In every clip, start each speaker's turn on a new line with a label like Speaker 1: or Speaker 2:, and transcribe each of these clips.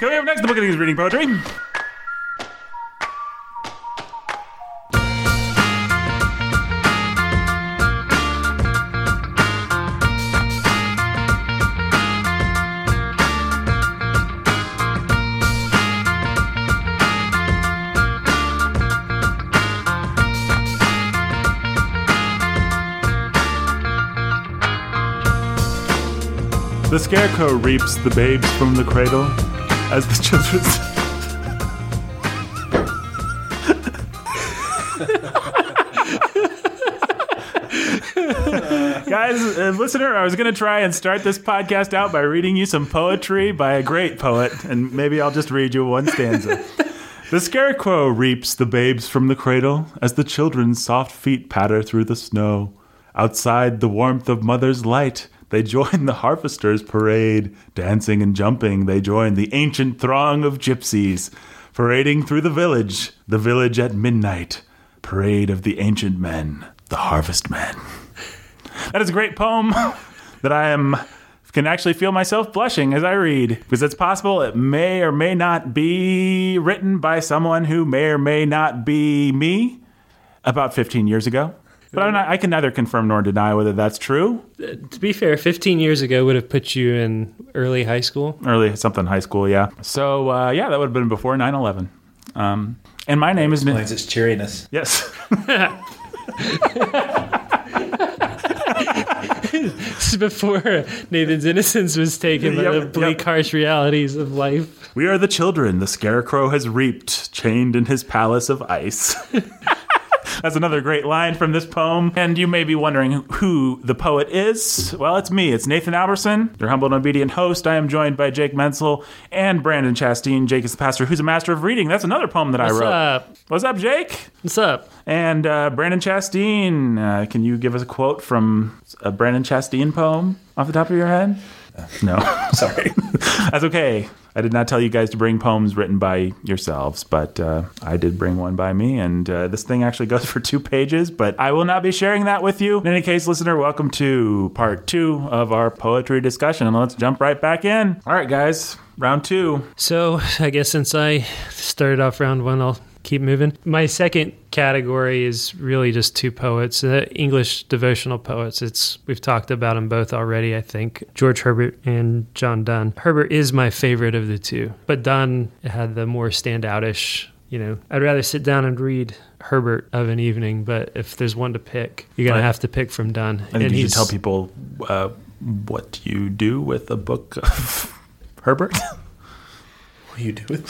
Speaker 1: Coming up next, the book of these reading poetry. The scarecrow reaps the babes from the cradle as the children, Guys, uh, listener, I was going to try and start this podcast out by reading you some poetry by a great poet, and maybe I'll just read you one stanza. The scarecrow reaps the babes from the cradle as the children's soft feet patter through the snow. Outside, the warmth of mother's light they join the harvesters' parade, dancing and jumping. They join the ancient throng of gypsies, parading through the village, the village at midnight. Parade of the ancient men, the harvest men. That is a great poem that I am can actually feel myself blushing as I read because it's possible it may or may not be written by someone who may or may not be me about 15 years ago. But I'm not, I can neither confirm nor deny whether that's true.
Speaker 2: To be fair, 15 years ago would have put you in early high school.
Speaker 1: Early something high school, yeah. So uh, yeah, that would have been before 9/11. Um, and my name is
Speaker 3: explains its cheeriness.
Speaker 1: Yes.
Speaker 2: before Nathan's innocence was taken by the bleak, yep. harsh realities of life.
Speaker 1: We are the children the scarecrow has reaped, chained in his palace of ice. That's another great line from this poem. And you may be wondering who the poet is. Well, it's me. It's Nathan Alberson, your humble and obedient host. I am joined by Jake Menzel and Brandon Chastine. Jake is the pastor who's a master of reading. That's another poem that
Speaker 4: What's
Speaker 1: I wrote.
Speaker 4: Up?
Speaker 1: What's up, Jake?
Speaker 4: What's up?
Speaker 1: And uh, Brandon Chastine, uh, can you give us a quote from a Brandon Chastine poem off the top of your head? No, sorry. That's okay. I did not tell you guys to bring poems written by yourselves, but uh, I did bring one by me, and uh, this thing actually goes for two pages, but I will not be sharing that with you. In any case, listener, welcome to part two of our poetry discussion, and let's jump right back in. All right, guys, round two.
Speaker 2: So I guess since I started off round one, I'll keep moving. My second category is really just two poets, uh, English devotional poets. It's we've talked about them both already, I think. George Herbert and John Donne. Herbert is my favorite of the two, but Donne had the more standoutish you know, I'd rather sit down and read Herbert of an evening, but if there's one to pick, you're gonna have to pick from Donne.
Speaker 1: I think and you should tell people uh, what you do with a book of Herbert. what do you do with?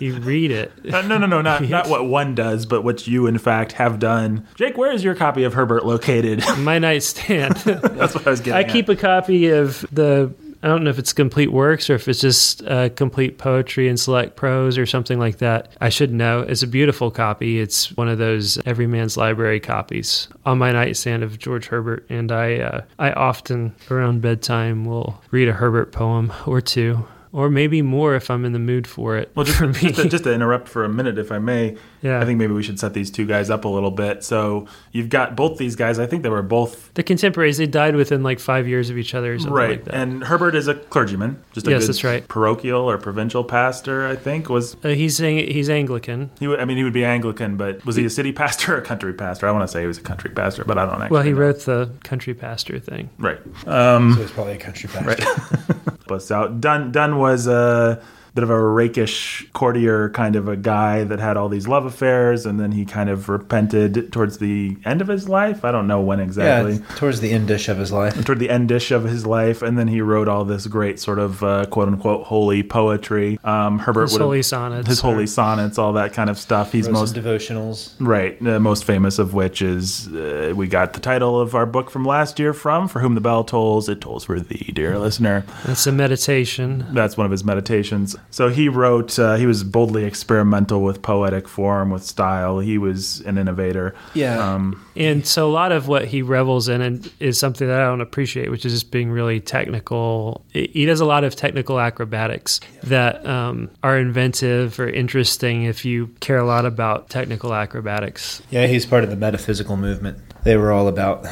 Speaker 2: you read it.
Speaker 1: Uh, no, no, no, not not what one does, but what you in fact have done. Jake, where is your copy of Herbert located?
Speaker 2: My nightstand.
Speaker 1: That's what I was getting. I at.
Speaker 2: keep a copy of the. I don't know if it's complete works or if it's just uh, complete poetry and select prose or something like that. I should know. It's a beautiful copy. It's one of those everyman's library copies on my nightstand of George Herbert, and I uh, I often around bedtime will read a Herbert poem or two or maybe more if I'm in the mood for it.
Speaker 1: Well, just, for just, to, just, to, interrupt for a minute, if I may, yeah. I think maybe we should set these two guys up a little bit. So you've got both these guys. I think they were both
Speaker 2: the contemporaries. They died within like five years of each other, right? Like
Speaker 1: and Herbert is a clergyman, just a yes, that's right. parochial or provincial pastor. I think was
Speaker 2: uh, he's he's Anglican.
Speaker 1: He, I mean, he would be Anglican, but was he, he a city pastor or a country pastor? I want to say he was a country pastor, but I don't actually. Well, he know.
Speaker 2: wrote the country pastor thing,
Speaker 1: right? Um, so
Speaker 3: he's probably a country pastor. Right. Bust out,
Speaker 1: Donne, Donne was uh, bit of a rakish courtier kind of a guy that had all these love affairs and then he kind of repented towards the end of his life. I don't know when exactly. Yeah,
Speaker 3: towards the endish of his life. And toward
Speaker 1: the endish of his life, and then he wrote all this great sort of uh, quote unquote holy poetry. Um, Herbert
Speaker 2: his holy sonnets,
Speaker 1: his holy sonnets, all that kind of stuff.
Speaker 3: He's most devotionals,
Speaker 1: right? The uh, most famous of which is uh, we got the title of our book from last year from "For Whom the Bell Tolls." It tolls for thee, dear listener.
Speaker 2: That's a meditation.
Speaker 1: That's one of his meditations. So he wrote. Uh, he was boldly experimental with poetic form, with style. He was an innovator.
Speaker 2: Yeah. Um, and so a lot of what he revels in is something that I don't appreciate, which is just being really technical. He does a lot of technical acrobatics that um, are inventive or interesting if you care a lot about technical acrobatics.
Speaker 3: Yeah, he's part of the metaphysical movement. They were all about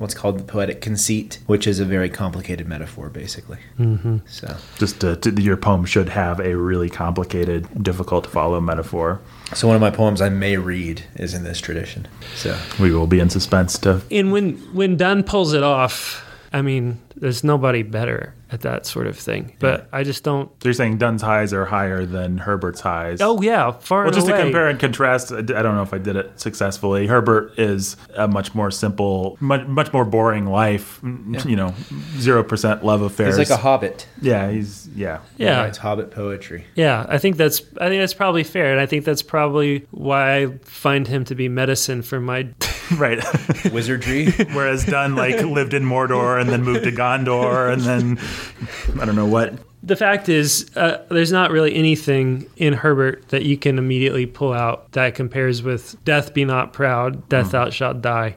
Speaker 3: what's called the poetic conceit, which is a very complicated metaphor, basically.
Speaker 1: Mm-hmm. So, just to, to, your poem should have a really complicated, difficult to follow metaphor.
Speaker 3: So, one of my poems I may read is in this tradition.
Speaker 1: So, we will be in suspense. To
Speaker 2: and when when Donne pulls it off, I mean, there's nobody better at that sort of thing. But I just don't.
Speaker 1: So you're saying Donne's highs are higher than Herbert's highs?
Speaker 2: Oh yeah, far. Well,
Speaker 1: just
Speaker 2: away.
Speaker 1: to compare and contrast, I don't know if I did it successfully. Herbert is a much more simple, much much more boring life. Yeah. You know, zero percent love affairs.
Speaker 3: He's like a hobbit.
Speaker 1: Yeah, he's yeah.
Speaker 2: Yeah,
Speaker 3: it's hobbit poetry.
Speaker 2: Yeah, I think that's I think that's probably fair, and I think that's probably why I find him to be medicine for my
Speaker 1: right
Speaker 3: wizardry.
Speaker 1: Whereas Donne like lived in Mordor and then moved to Gondor and then I don't know what.
Speaker 2: The fact is, uh, there's not really anything in Herbert that you can immediately pull out that compares with Death Be Not Proud, Death mm. Thou Shalt Die.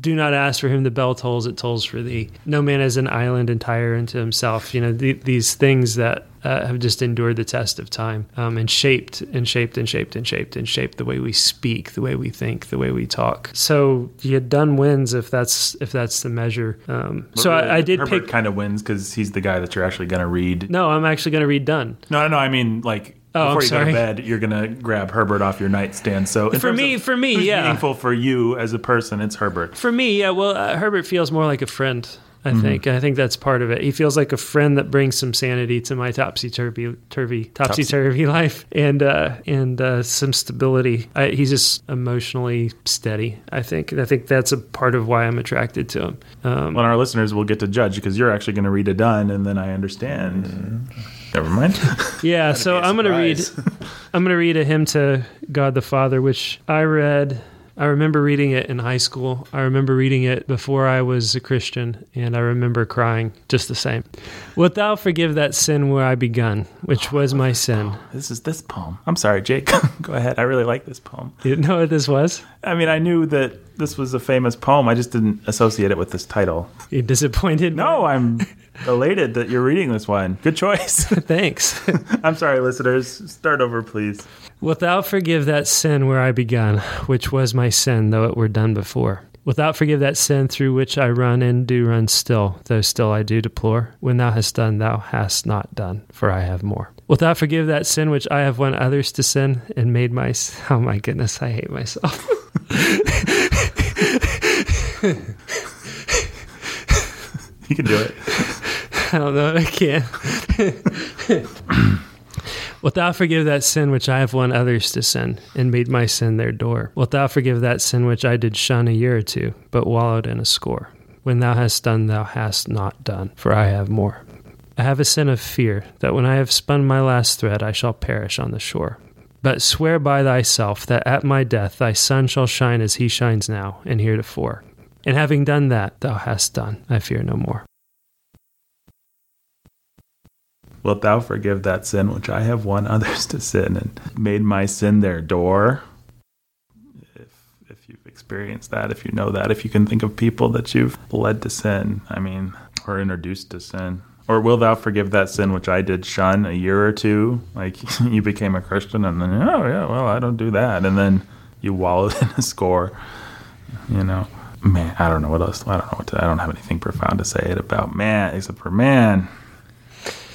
Speaker 2: Do not ask for him. the bell tolls, it tolls for thee. No man is an island entire unto himself. You know, th- these things that uh, have just endured the test of time um, and shaped and shaped and shaped and shaped and shaped the way we speak, the way we think, the way we talk. So you Donne wins if that's if that's the measure. Um, so really, I, I, did Herbert pick
Speaker 1: kind of wins because he's the guy that you're actually going to read.
Speaker 2: No, I'm actually going to read Donne.
Speaker 1: No, no, I mean like Oh, before I'm you sorry. go to bed, you're gonna grab Herbert off your nightstand. So
Speaker 2: for me, for me, yeah,
Speaker 1: meaningful for you as a person, it's Herbert.
Speaker 2: For me, yeah. Well, uh, Herbert feels more like a friend. I mm-hmm. think. I think that's part of it. He feels like a friend that brings some sanity to my topsy turvy, turvy, topsy turvy life, and uh, and uh, some stability. I, he's just emotionally steady. I think. And I think that's a part of why I'm attracted to him.
Speaker 1: Um, well, our listeners will get to judge because you're actually going to read a Donne, and then I understand. Mm-hmm never mind.
Speaker 2: yeah, so I'm gonna read. I'm gonna read a hymn to God the Father, which I read I remember reading it in high school. I remember reading it before I was a Christian, and I remember crying just the same. Wilt thou forgive that sin where I begun, which oh, was my sin?
Speaker 1: Poem. Oh, this is this poem. I'm sorry, Jake. Go ahead. I really like this poem.
Speaker 2: You didn't know what this was?
Speaker 1: I mean, I knew that this was a famous poem. I just didn't associate it with this title.
Speaker 2: You're disappointed?
Speaker 1: No, I'm elated that you're reading this one. Good choice.
Speaker 2: Thanks.
Speaker 1: I'm sorry, listeners. Start over, please.
Speaker 2: Wilt thou forgive that sin where I begun, which was my sin, though it were done before? Wilt thou forgive that sin through which I run and do run still, though still I do deplore? When thou hast done, thou hast not done, for I have more. Wilt thou forgive that sin which I have won others to sin and made my. Oh my goodness, I hate myself.
Speaker 1: you can do it.
Speaker 2: I don't know I can. Wilt thou forgive that sin which I have won others to sin, and made my sin their door? Wilt thou forgive that sin which I did shun a year or two, but wallowed in a score? When thou hast done, thou hast not done, for I have more. I have a sin of fear, that when I have spun my last thread, I shall perish on the shore. But swear by thyself that at my death thy sun shall shine as he shines now and heretofore. And having done that, thou hast done, I fear no more.
Speaker 1: Wilt thou forgive that sin which I have won others to sin and made my sin their door? If, if you've experienced that, if you know that, if you can think of people that you've led to sin, I mean, or introduced to sin. Or will thou forgive that sin which I did shun a year or two? Like you became a Christian and then, oh, yeah, well, I don't do that. And then you wallowed in a score, you know man, I don't know what else. I don't know what to, I don't have anything profound to say it about man, except for man,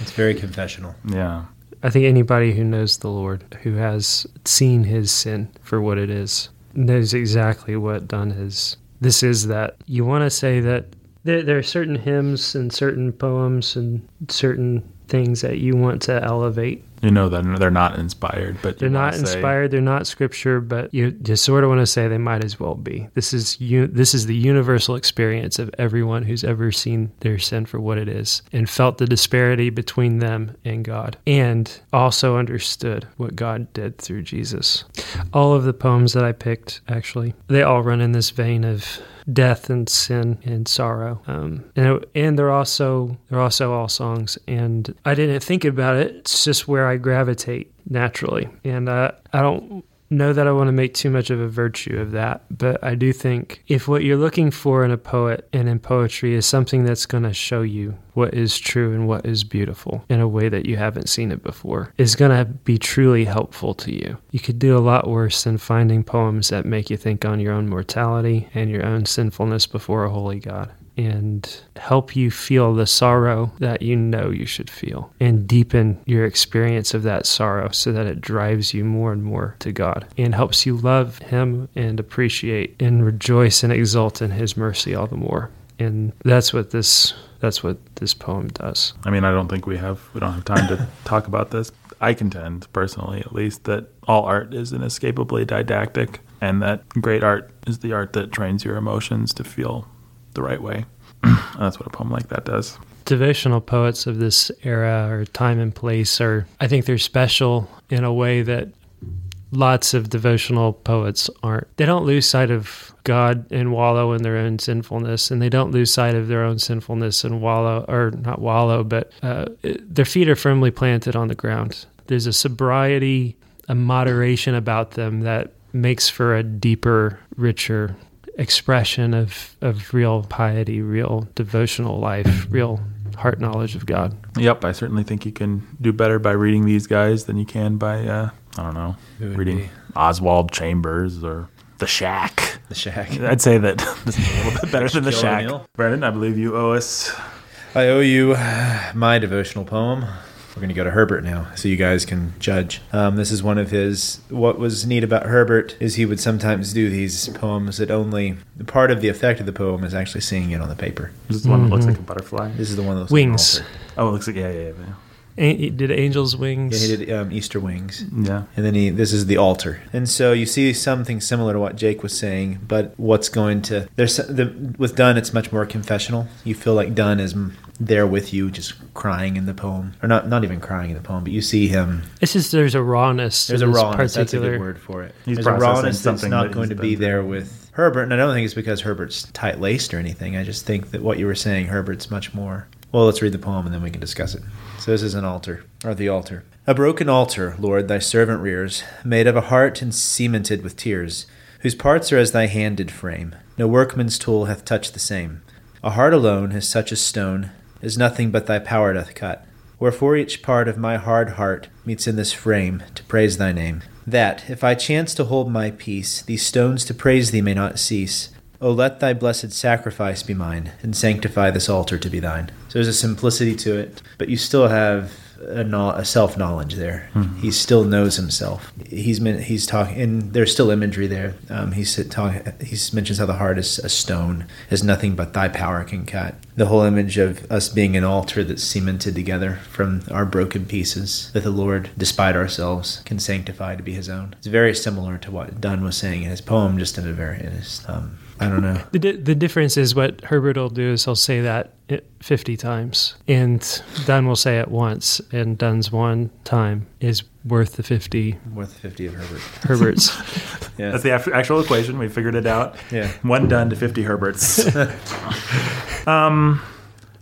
Speaker 3: it's very confessional.
Speaker 1: Yeah.
Speaker 2: I think anybody who knows the Lord, who has seen his sin for what it is, knows exactly what Donne his. This is that. You want to say that there, there are certain hymns and certain poems and certain things that you want to elevate
Speaker 1: you know that they're not inspired, but
Speaker 2: they're not inspired. Say, they're not scripture, but you just sort of want to say they might as well be. This is you. This is the universal experience of everyone who's ever seen their sin for what it is and felt the disparity between them and God, and also understood what God did through Jesus. All of the poems that I picked, actually, they all run in this vein of death and sin and sorrow. Um, and, and they're also they're also all songs. And I didn't think about it. It's just where I gravitate naturally. And uh, I don't know that I want to make too much of a virtue of that, but I do think if what you're looking for in a poet and in poetry is something that's going to show you what is true and what is beautiful in a way that you haven't seen it before, is going to be truly helpful to you. You could do a lot worse than finding poems that make you think on your own mortality and your own sinfulness before a holy God and help you feel the sorrow that you know you should feel and deepen your experience of that sorrow so that it drives you more and more to God and helps you love Him and appreciate and rejoice and exult in His mercy all the more. And that's what this that's what this poem does.
Speaker 1: I mean, I don't think we have we don't have time to talk about this. I contend personally at least that all art is inescapably didactic and that great art is the art that trains your emotions to feel the right way. that's what a poem like that does.
Speaker 2: Devotional poets of this era or time and place are, I think they're special in a way that lots of devotional poets aren't. They don't lose sight of God and wallow in their own sinfulness, and they don't lose sight of their own sinfulness and wallow, or not wallow, but uh, their feet are firmly planted on the ground. There's a sobriety, a moderation about them that makes for a deeper, richer expression of of real piety, real devotional life, real heart knowledge of God.
Speaker 1: Yep, I certainly think you can do better by reading these guys than you can by uh, I don't know reading be? Oswald Chambers or The Shack.
Speaker 3: The Shack.
Speaker 1: I'd say that this is a little bit better than The Shack. O'Neil. Brandon, I believe you owe us.
Speaker 3: I owe you my devotional poem we're going to go to Herbert now, so you guys can judge. Um, this is one of his. What was neat about Herbert is he would sometimes do these poems that only part of the effect of the poem is actually seeing it on the paper.
Speaker 1: This is the one that looks like mm-hmm. a butterfly.
Speaker 3: This is the one that
Speaker 2: looks wings. Like oh,
Speaker 1: it looks like yeah, yeah,
Speaker 2: yeah. did Angel's Wings?
Speaker 3: Yeah, he did um, Easter Wings.
Speaker 1: Yeah,
Speaker 3: and then he. This is the altar, and so you see something similar to what Jake was saying, but what's going to there's the, with Donne, it's much more confessional. You feel like Donne is there with you, just crying in the poem, or not not even crying in the poem, but you see him.
Speaker 2: It's just there's a rawness. There's a rawness.
Speaker 3: That's a good word for it. He's there's a rawness that's not going to be there with Herbert, and I don't think it's because Herbert's tight laced or anything. I just think that what you were saying, Herbert's much more. Well, let's read the poem and then we can discuss it. So this is an altar, or the altar. A broken altar, Lord, thy servant rears, made of a heart and cemented with tears, whose parts are as thy hand did frame. No workman's tool hath touched the same. A heart alone is such a stone is nothing but thy power doth cut. Wherefore each part of my hard heart meets in this frame to praise thy name, that, if I chance to hold my peace, these stones to praise thee may not cease. O let thy blessed sacrifice be mine, and sanctify this altar to be thine. So there's a simplicity to it, but you still have a, a self knowledge there. Mm-hmm. He still knows himself. He's he's talking, and there's still imagery there. Um, he's talking. He mentions how the heart is a stone, is nothing but thy power can cut. The whole image of us being an altar that's cemented together from our broken pieces that the Lord, despite ourselves, can sanctify to be His own. It's very similar to what Donne was saying in his poem, just in a very in his, um, I don't know.
Speaker 2: The, di- the difference is what Herbert will do is he'll say that 50 times, and Donne will say it once, and Donne's one time is worth the 50.
Speaker 3: Worth 50 of Herbert.
Speaker 2: Herbert's. yeah.
Speaker 1: That's the actual equation. We figured it out.
Speaker 3: Yeah.
Speaker 1: One Donne to 50 Herberts. um,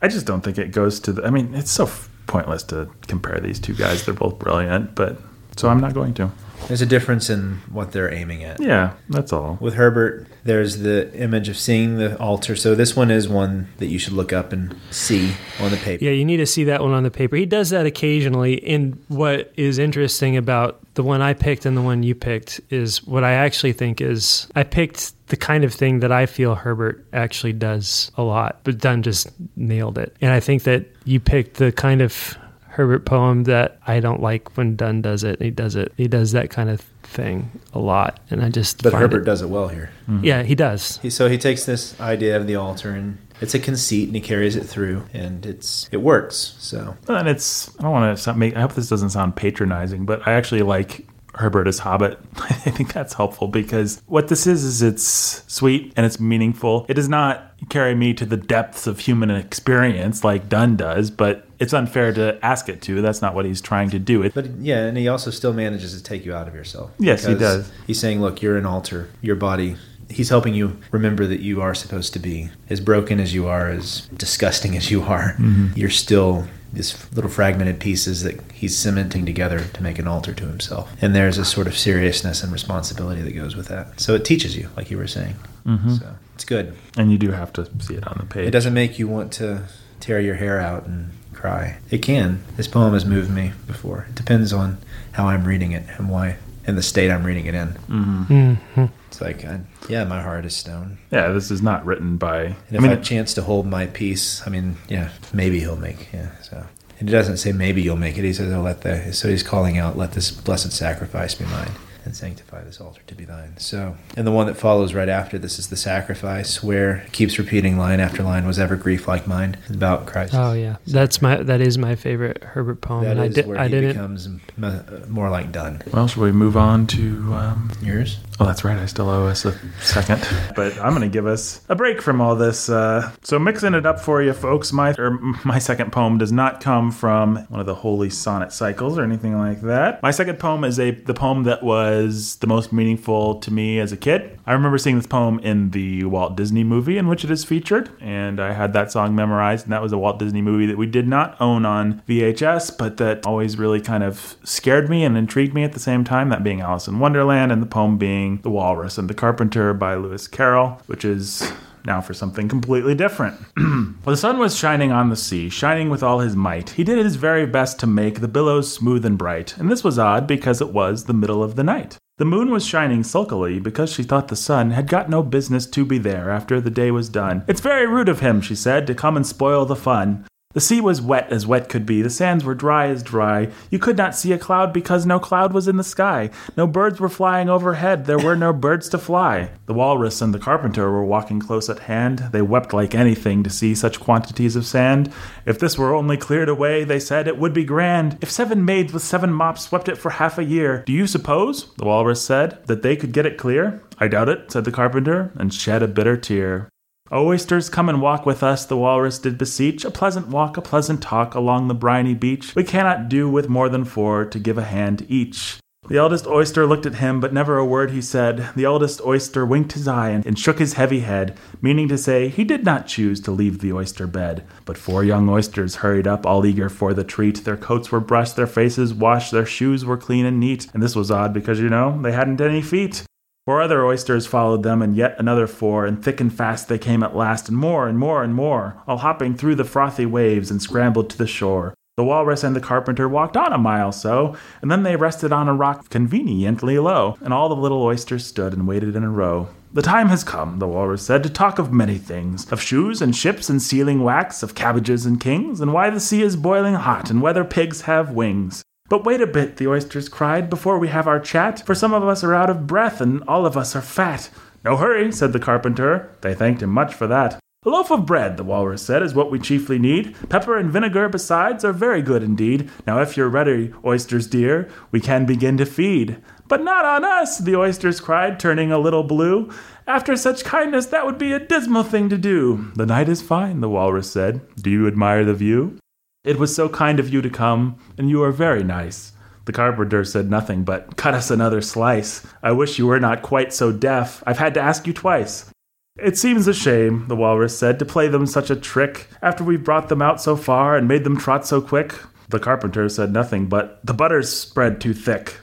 Speaker 1: I just don't think it goes to the. I mean, it's so f- pointless to compare these two guys. They're both brilliant, but so I'm not going to.
Speaker 3: There's a difference in what they're aiming at.
Speaker 1: Yeah, that's all.
Speaker 3: With Herbert, there's the image of seeing the altar. So this one is one that you should look up and see on the paper.
Speaker 2: Yeah, you need to see that one on the paper. He does that occasionally. And what is interesting about the one I picked and the one you picked is what I actually think is I picked the kind of thing that I feel Herbert actually does a lot, but Donne just nailed it. And I think that you picked the kind of Herbert poem that I don't like when Donne does it. He does it. He does that kind of thing a lot, and I just.
Speaker 3: But Herbert it, does it well here.
Speaker 2: Mm-hmm. Yeah, he does.
Speaker 3: He, so he takes this idea of the altar and it's a conceit and he carries it through and it's it works so
Speaker 1: and it's i don't want to make i hope this doesn't sound patronizing but i actually like Herbertus Hobbit. I think that's helpful because what this is is it's sweet and it's meaningful. It does not carry me to the depths of human experience like Donne does, but it's unfair to ask it to. That's not what he's trying to do.
Speaker 3: It, but yeah, and he also still manages to take you out of yourself.
Speaker 1: Yes, he does.
Speaker 3: He's saying, "Look, you're an altar. Your body he's helping you remember that you are supposed to be as broken as you are as disgusting as you are mm-hmm. you're still these little fragmented pieces that he's cementing together to make an altar to himself and there's a sort of seriousness and responsibility that goes with that so it teaches you like you were saying mm-hmm. so it's good
Speaker 1: and you do have to see it on the page it
Speaker 3: doesn't make you want to tear your hair out and cry. It can. This poem has moved me before. It depends on how I'm reading it and why and the state I'm reading it in. Mm-hmm. Mm-hmm. It's like, I, yeah, my heart is stone.
Speaker 1: Yeah, this is not written by. And
Speaker 3: if I, mean, I have a chance to hold my peace, I mean, yeah, maybe he'll make. Yeah, so. And he doesn't say maybe you'll make it. He says, "Oh, let the." So he's calling out, "Let this blessed sacrifice be mine." and sanctify this altar to be thine. So, and the one that follows right after this is the sacrifice, where keeps repeating line after line, was ever grief like mine about Christ.
Speaker 2: Oh yeah, that's my that is my favorite Herbert poem.
Speaker 3: That and is I did, where I he didn't... becomes uh, more like Donne.
Speaker 1: Well, should we move on to um,
Speaker 3: yours?
Speaker 1: Oh, that's right. I still owe us a second. but I'm going to give us a break from all this. Uh, so mixing it up for you, folks. My or er, my second poem does not come from one of the holy sonnet cycles or anything like that. My second poem is a the poem that was the most meaningful to me as a kid. I remember seeing this poem in the Walt Disney movie in which it is featured, and I had that song memorized. And that was a Walt Disney movie that we did not own on VHS, but that always really kind of scared me and intrigued me at the same time. That being Alice in Wonderland, and the poem being the Walrus and the Carpenter by Lewis Carroll, which is now for something completely different. well, the sun was shining on the sea, shining with all his might. He did his very best to make the billows smooth and bright, and this was odd because it was the middle of the night. The moon was shining sulkily because she thought the sun had got no business to be there after the day was done. It's very rude of him, she said, to come and spoil the fun. The sea was wet as wet could be, the sands were dry as dry. You could not see a cloud because no cloud was in the sky. No birds were flying overhead, there were no birds to fly. The walrus and the carpenter were walking close at hand. They wept like anything to see such quantities of sand. If this were only cleared away, they said, it would be grand. If seven maids with seven mops swept it for half a year, do you suppose, the walrus said, that they could get it clear? I doubt it, said the carpenter, and shed a bitter tear oysters, come and walk with us, the walrus did beseech, A pleasant walk, a pleasant talk, along the briny beach. We cannot do with more than four, to give a hand each. The eldest oyster looked at him, but never a word he said. The eldest oyster winked his eye and shook his heavy head, meaning to say he did not choose to leave the oyster bed. But four young oysters hurried up, all eager for the treat. Their coats were brushed, their faces washed, their shoes were clean and neat. And this was odd because, you know, they hadn't any feet. Four other oysters followed them, and yet another four, and thick and fast they came at last, and more and more and more, all hopping through the frothy waves, and scrambled to the shore. The walrus and the carpenter walked on a mile so, and then they rested on a rock conveniently low, and all the little oysters stood and waited in a row. The time has come, the walrus said, to talk of many things of shoes and ships and sealing wax, of cabbages and kings, and why the sea is boiling hot, and whether pigs have wings. But wait a bit, the oysters cried, before we have our chat, for some of us are out of breath and all of us are fat. No hurry, said the carpenter. They thanked him much for that. A loaf of bread, the walrus said, is what we chiefly need. Pepper and vinegar, besides, are very good indeed. Now, if you're ready, oysters dear, we can begin to feed. But not on us, the oysters cried, turning a little blue. After such kindness, that would be a dismal thing to do. The night is fine, the walrus said. Do you admire the view? It was so kind of you to come, and you are very nice. The carpenter said nothing but, Cut us another slice. I wish you were not quite so deaf. I've had to ask you twice. It seems a shame, the walrus said, to play them such a trick after we have brought them out so far and made them trot so quick. The carpenter said nothing but, The butter's spread too thick.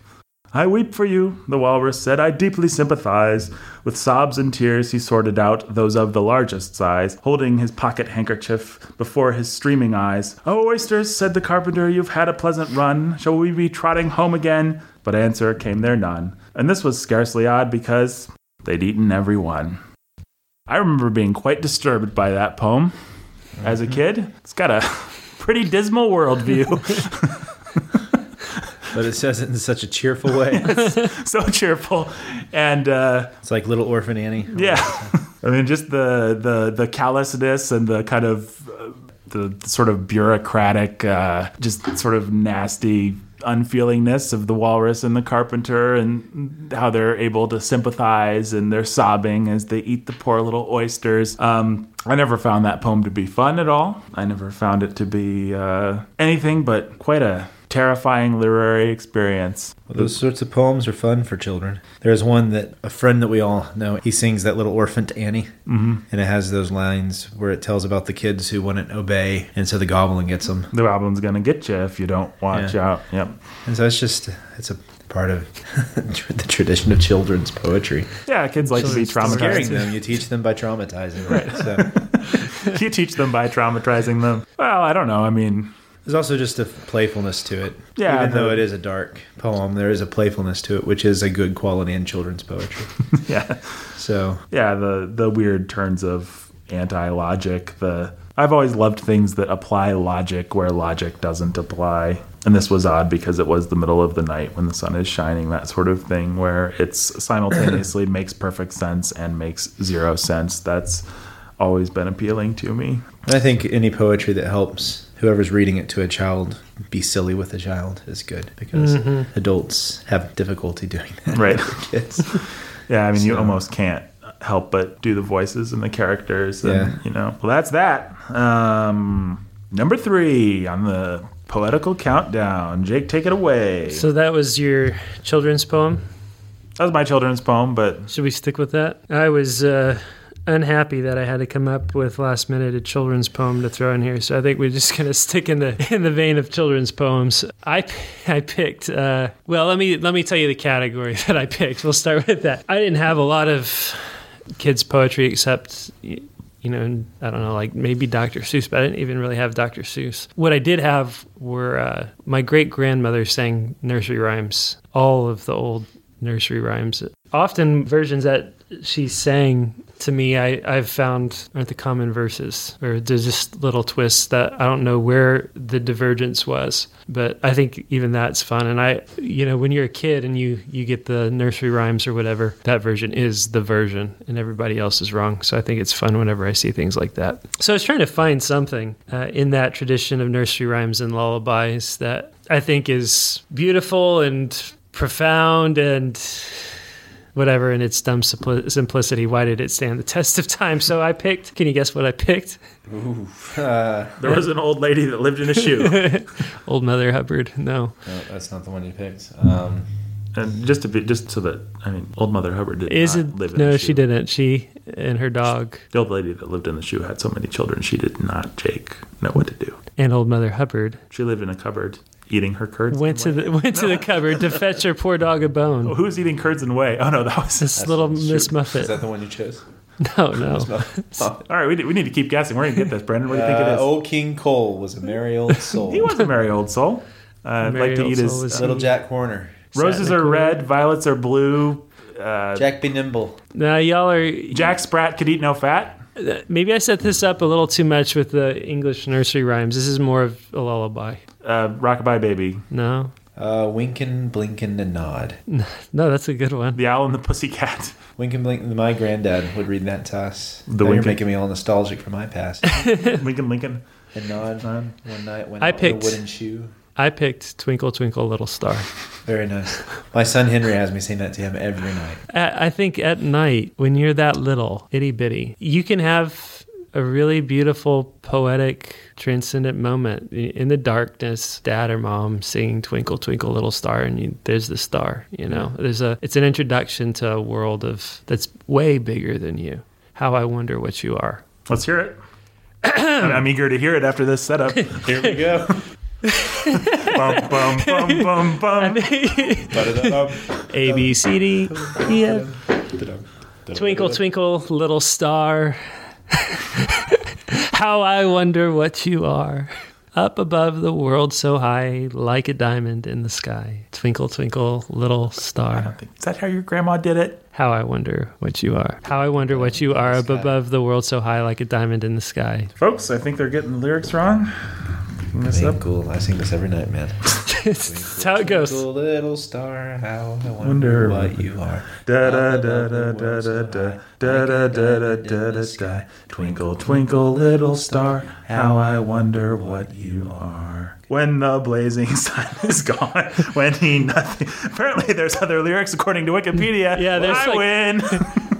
Speaker 1: I weep for you, the walrus said. I deeply sympathize. With sobs and tears, he sorted out those of the largest size, holding his pocket handkerchief before his streaming eyes. Oh, oysters, said the carpenter, you've had a pleasant run. Shall we be trotting home again? But answer came there none. And this was scarcely odd because they'd eaten every one. I remember being quite disturbed by that poem as a mm-hmm. kid. It's got a pretty dismal worldview.
Speaker 3: But it says it in such a cheerful way.
Speaker 1: so cheerful, and
Speaker 3: uh, it's like little orphan Annie.
Speaker 1: Yeah, I mean, just the the the callousness and the kind of uh, the sort of bureaucratic, uh, just sort of nasty unfeelingness of the walrus and the carpenter and how they're able to sympathize and they're sobbing as they eat the poor little oysters. Um, I never found that poem to be fun at all. I never found it to be uh, anything but quite a terrifying literary experience.
Speaker 3: Well, those sorts of poems are fun for children. There's one that a friend that we all know, he sings that little orphan to Annie, mm-hmm. and it has those lines where it tells about the kids who wouldn't obey, and so the goblin gets them.
Speaker 1: The goblin's gonna get you if you don't watch yeah. out. Yep.
Speaker 3: And so it's just it's a part of the tradition of children's poetry.
Speaker 1: Yeah, kids like children's to be traumatized. Scaring
Speaker 3: them, you teach them by traumatizing them.
Speaker 1: Right. So. you teach them by traumatizing them. Well, I don't know. I mean,
Speaker 3: there's also just a playfulness to it. Yeah. Even though it is a dark poem, there is a playfulness to it, which is a good quality in children's poetry.
Speaker 1: yeah.
Speaker 3: So.
Speaker 1: Yeah, the the weird turns of anti logic. The I've always loved things that apply logic where logic doesn't apply. And this was odd because it was the middle of the night when the sun is shining, that sort of thing, where it's simultaneously makes perfect sense and makes zero sense. That's always been appealing to me.
Speaker 3: I think any poetry that helps whoever's reading it to a child be silly with a child is good because mm-hmm. adults have difficulty doing that.
Speaker 1: Right. Kids. yeah, I mean, so. you almost can't help but do the voices and the characters. And, yeah. You know, well, that's that. Um, number three on the poetical countdown. Jake, take it away.
Speaker 2: So that was your children's poem?
Speaker 1: That was my children's poem, but
Speaker 2: should we stick with that? I was uh, unhappy that I had to come up with last minute a children's poem to throw in here. So I think we're just going to stick in the in the vein of children's poems. I I picked uh, well. Let me let me tell you the category that I picked. We'll start with that. I didn't have a lot of kids poetry except. You know, I don't know, like maybe Dr. Seuss, but I didn't even really have Dr. Seuss. What I did have were uh, my great grandmother sang nursery rhymes, all of the old nursery rhymes, often versions that She's saying to me I, i've found aren't the common verses or there's just little twists that i don't know where the divergence was but i think even that's fun and i you know when you're a kid and you you get the nursery rhymes or whatever that version is the version and everybody else is wrong so i think it's fun whenever i see things like that so i was trying to find something uh, in that tradition of nursery rhymes and lullabies that i think is beautiful and profound and whatever in its dumb simplicity why did it stand the test of time so i picked can you guess what i picked Ooh,
Speaker 1: uh, there was an old lady that lived in a shoe
Speaker 2: old mother hubbard
Speaker 3: no. no. that's not the one you picked um,
Speaker 1: and just to be just so that I mean, old Mother Hubbard did is not it, live. In shoe. no,
Speaker 2: she didn't. She and her dog.
Speaker 1: The old lady that lived in the shoe had so many children. She did not, Jake, know what to do.
Speaker 2: And old Mother Hubbard.
Speaker 1: She lived in a cupboard eating her curds.
Speaker 2: Went to the went to the cupboard to fetch her poor dog a bone.
Speaker 1: Oh, who's eating curds and whey? Oh no, that was
Speaker 2: this little Miss Muffet.
Speaker 3: Is that the one you chose?
Speaker 2: No,
Speaker 1: no. All right, we, we need to keep guessing. We're gonna get this, Brandon. What do you think it is? Uh,
Speaker 3: old oh, King Cole was a merry old soul. he
Speaker 1: was a merry old soul. Uh,
Speaker 3: Merry like to old eat soul his little Jack Horner.
Speaker 1: Roses are red, violets are blue. Uh,
Speaker 3: Jack be nimble.
Speaker 2: Now y'all are
Speaker 1: Jack Sprat could eat no fat.
Speaker 2: Maybe I set this up a little too much with the English nursery rhymes. This is more of a lullaby.
Speaker 1: Uh, Rockabye Baby.
Speaker 3: No. Uh, Winkin', Blinkin', and Nod.
Speaker 2: No, that's a good one.
Speaker 1: The Owl and the Pussycat.
Speaker 3: Winkin' Blinkin', my granddad would read that to us. The you're making me all nostalgic for my past.
Speaker 1: Lincoln, blinkin'.
Speaker 3: And Nod, Nod. one night when I picked, the wooden shoe.
Speaker 2: I picked Twinkle Twinkle Little Star.
Speaker 3: Very nice. My son Henry has me sing that to him every night.
Speaker 2: I think at night, when you're that little, itty bitty, you can have a really beautiful, poetic, transcendent moment in the darkness. Dad or mom singing "Twinkle Twinkle Little Star," and you, there's the star. You know, there's a. It's an introduction to a world of that's way bigger than you. How I wonder what you are.
Speaker 1: Let's hear it. I'm eager to hear it after this setup.
Speaker 3: Here we go bum, bum, bum,
Speaker 2: bum, bum. A, B, C, D, E, F. Twinkle, twinkle, little star. How I wonder what you are. Up above the world so high, like a diamond in the sky. Twinkle, twinkle, little star.
Speaker 1: Think, is that how your grandma did it?
Speaker 2: How I wonder what you are. How I wonder what you are up above the world so high, like a diamond in the sky.
Speaker 1: Folks, I think they're getting the lyrics wrong.
Speaker 3: That's up. Cool. I sing this every night, man.
Speaker 2: That's how it goes.
Speaker 3: Twinkle, little star, how I wonder, wonder what you are. Da da da da da da. Da da da da da da sky. Twinkle, twinkle, little star. How I wonder what you are.
Speaker 1: When the blazing sun is gone, when he nothing. Apparently, there's other lyrics according to Wikipedia.
Speaker 2: Yeah, there's I like, win.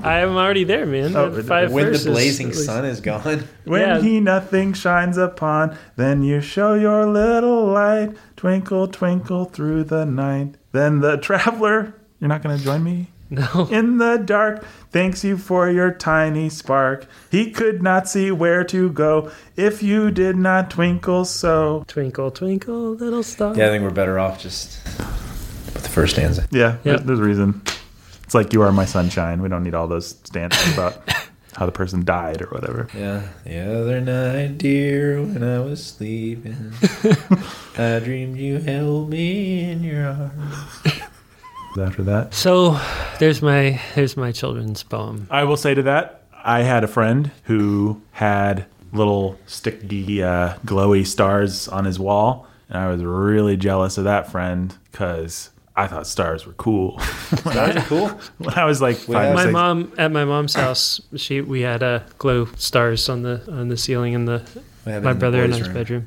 Speaker 2: I'm already there, man. Oh, Five
Speaker 3: when the blazing sun is gone.
Speaker 1: When yeah. he nothing shines upon, then you show your little light. Twinkle, twinkle through the night. Then the traveler. You're not going to join me?
Speaker 2: No.
Speaker 1: In the dark, thanks you for your tiny spark. He could not see where to go if you did not twinkle so.
Speaker 2: Twinkle, twinkle, little star.
Speaker 3: Yeah, I think we're better off just with the first stanza.
Speaker 1: Yeah, yep. there's a reason. It's like you are my sunshine. We don't need all those stanzas about how the person died or whatever.
Speaker 3: Yeah. The other night, dear, when I was sleeping, I dreamed you held me in your arms after that.
Speaker 2: So there's my there's my children's poem.
Speaker 1: I will say to that, I had a friend who had little sticky uh, glowy stars on his wall, and I was really jealous of that friend because I thought stars were cool. stars are cool. when I was like, five, my six.
Speaker 2: mom at my mom's house, she we had a uh, glow stars on the on the ceiling in the my brother and I's bedroom.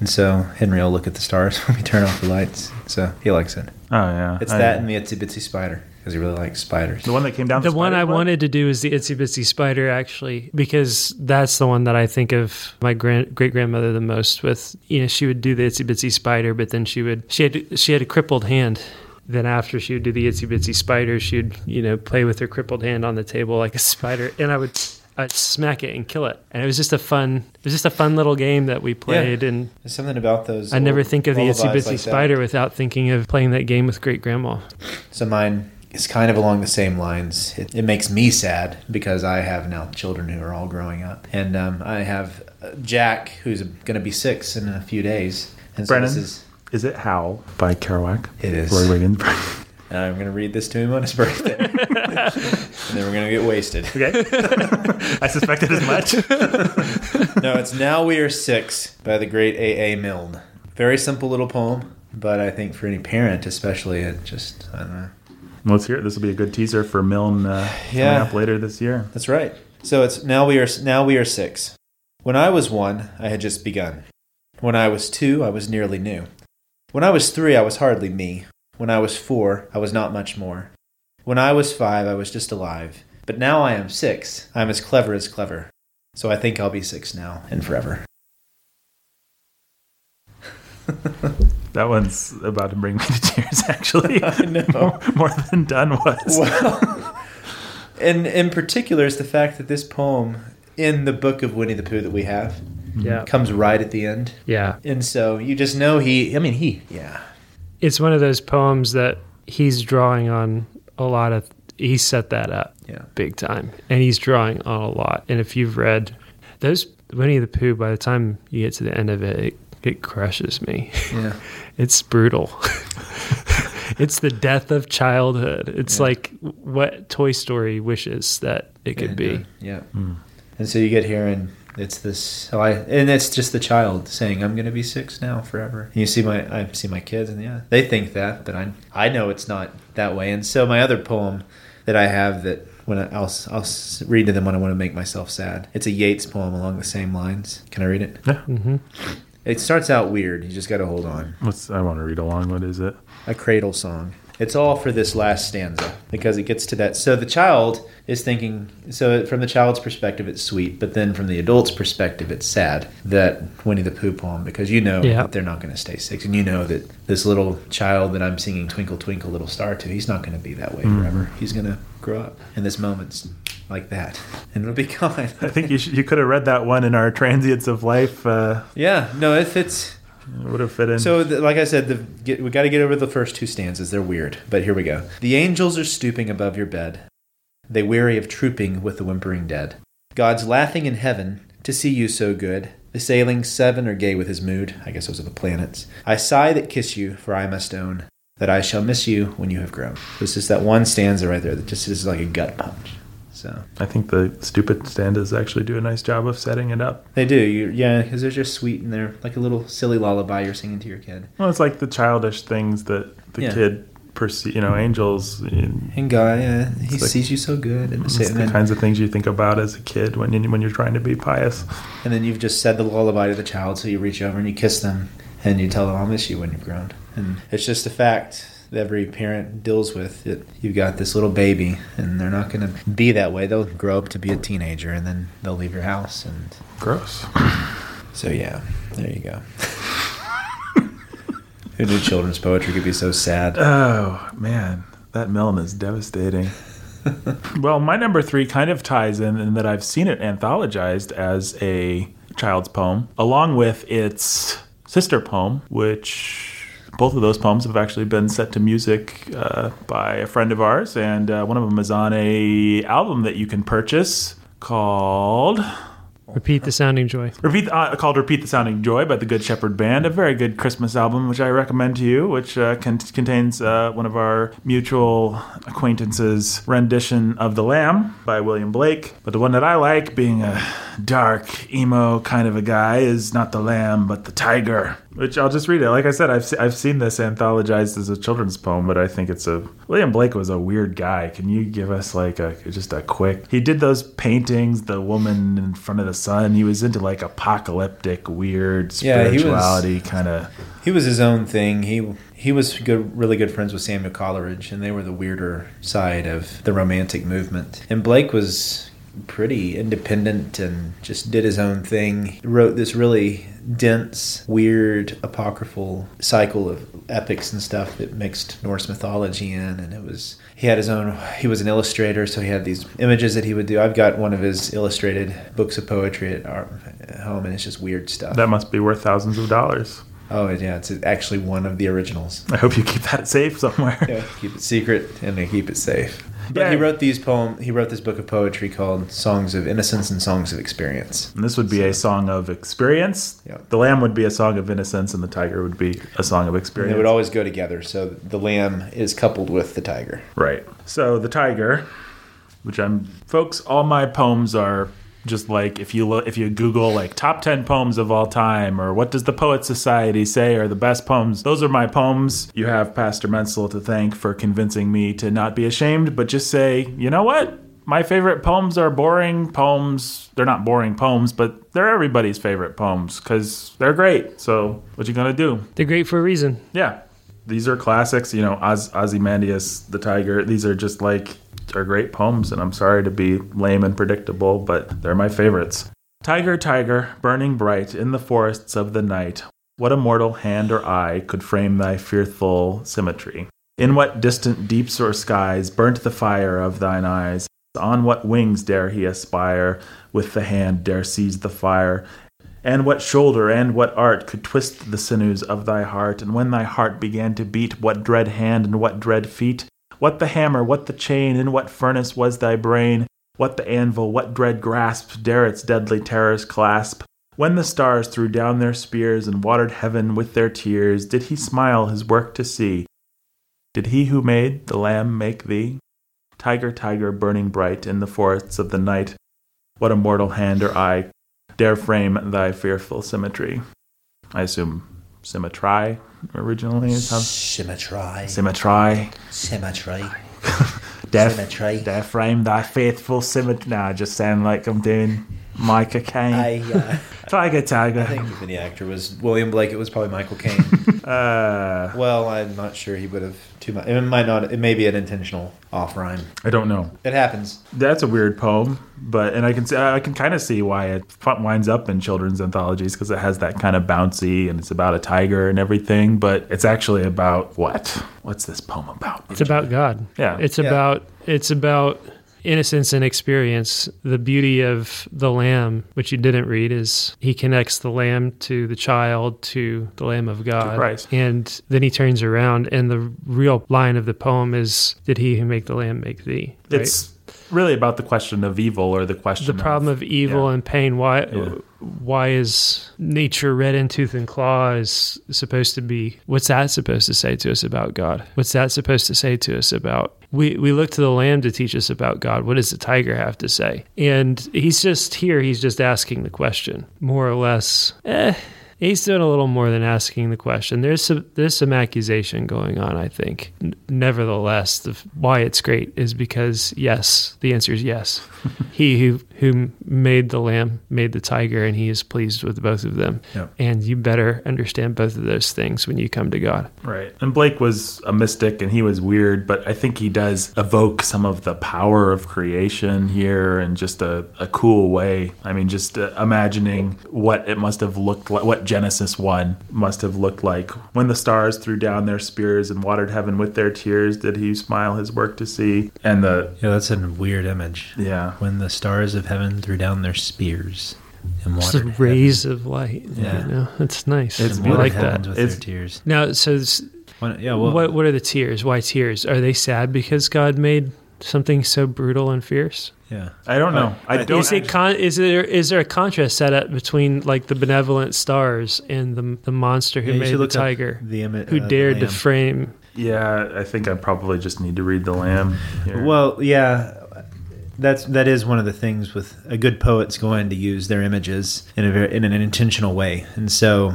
Speaker 3: And so Henry will look at the stars when we turn off the lights. So he likes it.
Speaker 1: Oh yeah,
Speaker 3: it's
Speaker 1: I,
Speaker 3: that and the itsy bitsy spider because he really likes spiders.
Speaker 1: The one that came down.
Speaker 2: The, the one I wanted to do is the itsy bitsy spider actually because that's the one that I think of my grand, great grandmother the most. With you know she would do the itsy bitsy spider, but then she would she had she had a crippled hand then after she would do the itsy bitsy spider, she'd you know play with her crippled hand on the table like a spider, and I would I'd uh, smack it and kill it. And it was just a fun, it was just a fun little game that we played. Yeah. And There's
Speaker 3: something about those.
Speaker 2: I never think of the Itsy Bitsy like Spider that. without thinking of playing that game with great grandma.
Speaker 3: So mine is kind of along the same lines. It, it, makes me sad because I have now children who are all growing up, and um, I have uh, Jack who's going to be six in a few days. And
Speaker 1: so Brandon, is, is, it Howl by Kerouac?
Speaker 3: It is. Roy Reagan and I'm going to read this to him on his birthday. and then we're going to get wasted.
Speaker 1: Okay. I suspected as much.
Speaker 3: no, it's Now We Are Six by the great A.A. Milne. Very simple little poem, but I think for any parent, especially, it just, I don't know.
Speaker 1: Let's hear it. This will be a good teaser for Milne uh, yeah. coming up later this year.
Speaker 3: That's right. So it's Now We Are, now we are Six. When I was one, I had just begun. When I was two, I was nearly new. When I was three, I was hardly me. When I was four, I was not much more. When I was five, I was just alive. But now I am six. I'm as clever as clever. So I think I'll be six now and forever.
Speaker 1: that one's about to bring me to tears, actually. I more, more, than Donne was.
Speaker 3: well, and in particular, is the fact that this poem in the book of Winnie the Pooh that we have yeah. comes right at the end.
Speaker 1: Yeah.
Speaker 3: And so you just know he, I mean, he, yeah,
Speaker 2: it's one of those poems that he's drawing on a lot of he set that up
Speaker 3: yeah.
Speaker 2: big time and he's drawing on a lot and if you've read those winnie the pooh by the time you get to the end of it it, it crushes me yeah it's brutal it's the death of childhood it's yeah. like what toy story wishes that it could uh,
Speaker 3: yeah, be yeah mm. and so you get here and it's this, I, and it's just the child saying, "I'm gonna be six now forever." And you see my, I see my kids, and yeah, they think that, but I, I know it's not that way. And so my other poem that I have that when I, will I'll read to them when I want to make myself sad. It's a Yeats poem along the same lines. Can I read it?
Speaker 1: Yeah. Mm-hmm.
Speaker 3: It starts out weird. You just got to hold on.
Speaker 1: What's I want to read along. What is it?
Speaker 3: A cradle song. It's all for this last stanza because it gets to that. So the child is thinking, so from the child's perspective, it's sweet, but then from the adult's perspective, it's sad that Winnie the Pooh poem because you know yeah. they're not going to stay six. And you know that this little child that I'm singing Twinkle, Twinkle, Little Star to, he's not going to be that way mm. forever. He's going to grow up. And this moment's like that, and it'll be gone. I
Speaker 1: think you, should, you could have read that one in our transients of life. Uh.
Speaker 3: Yeah, no, it fits
Speaker 1: would have fit in.
Speaker 3: So, the, like I said, the, get, we got to get over the first two stanzas. They're weird, but here we go. The angels are stooping above your bed. They weary of trooping with the whimpering dead. God's laughing in heaven to see you so good. The sailing seven are gay with his mood. I guess those are the planets. I sigh that kiss you, for I must own that I shall miss you when you have grown. This is that one stanza right there that just is like a gut punch. So
Speaker 1: I think the stupid stanzas actually do a nice job of setting it up.
Speaker 3: They do, you, yeah, because they're just sweet and they're like a little silly lullaby you're singing to your kid.
Speaker 1: Well, it's like the childish things that the yeah. kid perceives. You know, angels
Speaker 3: and God, yeah, He like, sees you so good.
Speaker 1: And it's the then, kinds of things you think about as a kid when you, when you're trying to be pious.
Speaker 3: And then you've just said the lullaby to the child, so you reach over and you kiss them and you tell them, "I'll miss you when you've grown." And it's just a fact that every parent deals with. It, you've got this little baby, and they're not going to be that way. They'll grow up to be a teenager, and then they'll leave your house. And
Speaker 1: gross.
Speaker 3: So yeah, there you go. Who knew children's poetry could be so sad?
Speaker 1: Oh man, that Milne is devastating. well, my number three kind of ties in, in that I've seen it anthologized as a child's poem, along with its sister poem, which both of those poems have actually been set to music uh, by a friend of ours, and uh, one of them is on a album that you can purchase called.
Speaker 2: Repeat the Sounding Joy. Repeat uh,
Speaker 1: called "Repeat the Sounding Joy" by the Good Shepherd Band, a very good Christmas album, which I recommend to you. Which uh, con- contains uh, one of our mutual acquaintances' rendition of "The Lamb" by William Blake. But the one that I like, being a dark emo kind of a guy, is not "The Lamb" but "The Tiger." which I'll just read it. Like I said, I've se- I've seen this anthologized as a children's poem, but I think it's a William Blake was a weird guy. Can you give us like a just a quick? He did those paintings, the woman in front of the sun. He was into like apocalyptic, weird spirituality yeah, kind
Speaker 3: of. He was his own thing. He he was good, really good friends with Samuel Coleridge, and they were the weirder side of the Romantic movement. And Blake was pretty independent and just did his own thing. He wrote this really dense, weird, apocryphal cycle of epics and stuff that mixed Norse mythology in. And it was, he had his own, he was an illustrator, so he had these images that he would do. I've got one of his illustrated books of poetry at, our, at home, and it's just weird stuff.
Speaker 1: That must be worth thousands of dollars.
Speaker 3: Oh yeah, it's actually one of the originals.
Speaker 1: I hope you keep that safe somewhere.
Speaker 3: yeah, keep it secret and they keep it safe. But yeah. he wrote these poem. He wrote this book of poetry called "Songs of Innocence and Songs of Experience."
Speaker 1: And this would be so. a song of experience. The lamb would be a song of innocence, and the tiger would be a song of experience.
Speaker 3: And they would always go together. So the lamb is coupled with the tiger.
Speaker 1: Right. So the tiger, which I'm folks, all my poems are just like if you look, if you Google like top ten poems of all time or what does the Poet Society say are the best poems, those are my poems. You have Pastor Menzel to thank for convincing me to not be ashamed, but just say, you know what? My favorite poems are boring poems. They're not boring poems, but they're everybody's favorite poems because they're great. So what you gonna do?
Speaker 2: They're great for a reason.
Speaker 1: Yeah, these are classics. You know, Oz, Ozymandias, the tiger. These are just like are great poems, and I'm sorry to be lame and predictable, but they're my favorites. Tiger, tiger, burning bright in the forests of the night, what immortal hand or eye could frame thy fearful symmetry? In what distant deeps or skies burnt the fire of thine eyes? On what wings dare he aspire? With the hand dare seize the fire? And what shoulder and what art could twist the sinews of thy heart? And when thy heart began to beat, what dread hand and what dread feet? What the hammer, what the chain, in what furnace was thy brain? What the anvil, what dread grasp dare its deadly terrors clasp? When the stars threw down their spears and watered heaven with their tears, did he smile his work to see? Did he who made the lamb make thee? Tiger, tiger, burning bright in the forests of the night, what immortal hand or eye dare frame thy fearful symmetry? I assume symmetry originally. Is how
Speaker 3: Symmetry.
Speaker 1: Symmetry.
Speaker 3: Symmetry. Death, Symmetry.
Speaker 1: Death frame, thy faithful symmetry. Nah, I just sound like I'm doing Michael Caine. I, uh, Tiger Tiger.
Speaker 3: I think the actor was William Blake. It was probably Michael Caine. uh, well, I'm not sure he would have too much. It might not. It may be an intentional off rhyme.
Speaker 1: I don't know.
Speaker 3: It happens.
Speaker 1: That's a weird poem, but and I can I can kind of see why it winds up in children's anthologies because it has that kind of bouncy and it's about a tiger and everything. But it's actually about what? What's this poem about?
Speaker 2: It's about God.
Speaker 1: Yeah.
Speaker 2: It's
Speaker 1: yeah.
Speaker 2: about it's about innocence and experience, the beauty of the lamb, which you didn't read, is he connects the lamb to the child, to the lamb of God. And then he turns around, and the real line of the poem is, Did he who make the lamb make thee?
Speaker 1: Right? It's really about the question of evil or the question
Speaker 2: the problem of, of evil yeah. and pain. Why yeah. why is nature red in tooth and claw is supposed to be what's that supposed to say to us about God? What's that supposed to say to us about we, we look to the lamb to teach us about God. What does the tiger have to say? And he's just here, he's just asking the question, more or less, eh, he's doing a little more than asking the question. There's some there's some accusation going on, I think. N- nevertheless, the, why it's great is because yes, the answer is yes. he who who made the lamb, made the tiger, and he is pleased with both of them. Yeah. And you better understand both of those things when you come to God.
Speaker 1: Right. And Blake was a mystic and he was weird, but I think he does evoke some of the power of creation here in just a, a cool way. I mean, just uh, imagining what it must have looked like, what Genesis 1 must have looked like. When the stars threw down their spears and watered heaven with their tears, did he smile his work to see? And the.
Speaker 3: Yeah, that's a weird image.
Speaker 1: Yeah.
Speaker 3: When the stars of heaven threw down their spears and
Speaker 2: watered the rays heaven. of light. Yeah, you know? that's nice. It's like that. With it's, their tears. Now, so yeah, well, what what are the tears? Why tears? Are they sad because God made something so brutal and fierce?
Speaker 1: Yeah, I don't know. I don't.
Speaker 2: Is, it con- is there is there a contrast set up between like the benevolent stars and the the monster who yeah, made the tiger, the Im- who uh, dared to frame?
Speaker 1: Yeah, I think I probably just need to read the lamb.
Speaker 3: Here. Well, yeah. That's that is one of the things with a good poet's going to use their images in a very, in an intentional way, and so